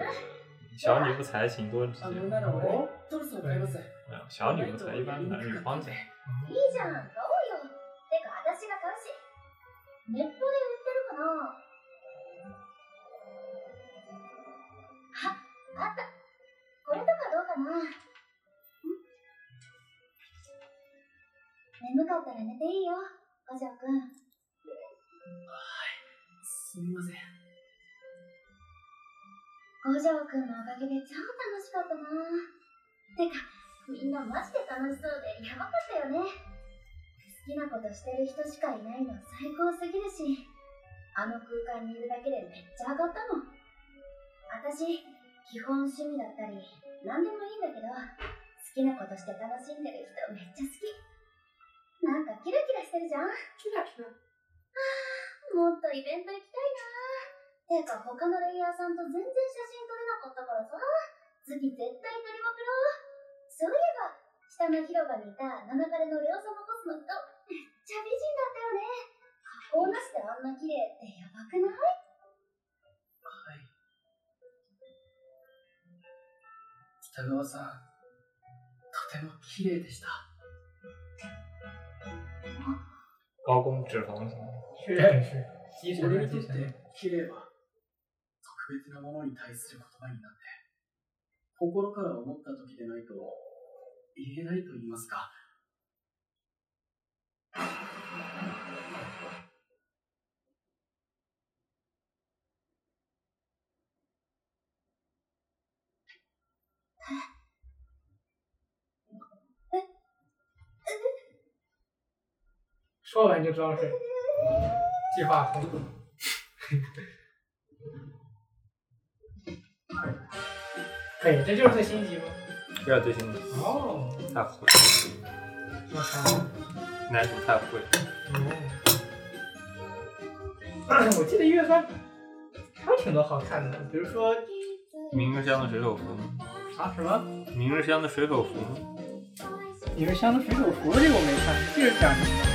小女不才，请多指教。小女不才，一般男女方讲。いいじゃん、買おうよ。てか、私が買うし。ネットであ、あった。これとかどうかな？ん？眠かったら寝ていいよ、五条くん。すみません五条くんのおかげで超楽しかったな。てか、みんなマジで楽しそうでやばかったよね。好きなことしてる人しかいないの最高すぎるし、あの空間にいるだけでめっちゃ上がったもん。私、基本趣味だったり、何でもいいんだけど、好きなことして楽しんでる人めっちゃ好き。なんかキラキラしてるじゃん去哪去哪？もっとイベント行きたいなてか他のレイヤーさんと全然写真撮れなかったからさ次絶対撮りまくろうそういえば下の広場にいた七彼のレオ様ボスの人めっちゃ美人だったよね加工なしであんな綺麗ってやばくない？北川さん、とても綺麗でした。高工脂肪型。确实，机神俺にとっ。て綺麗は特別なものに対する言葉になって心から思った時でないと言えないと言いますか说完就知道是计划通。可 以，这就是最新一集吗？这是最新集，哦，太会了，我靠。男主太会。哦，我记得一月番还有挺多好看的，比如说明日香的水手服，啊什么明日香的水手服，明日香的水手服这个我没看，这是讲什么的？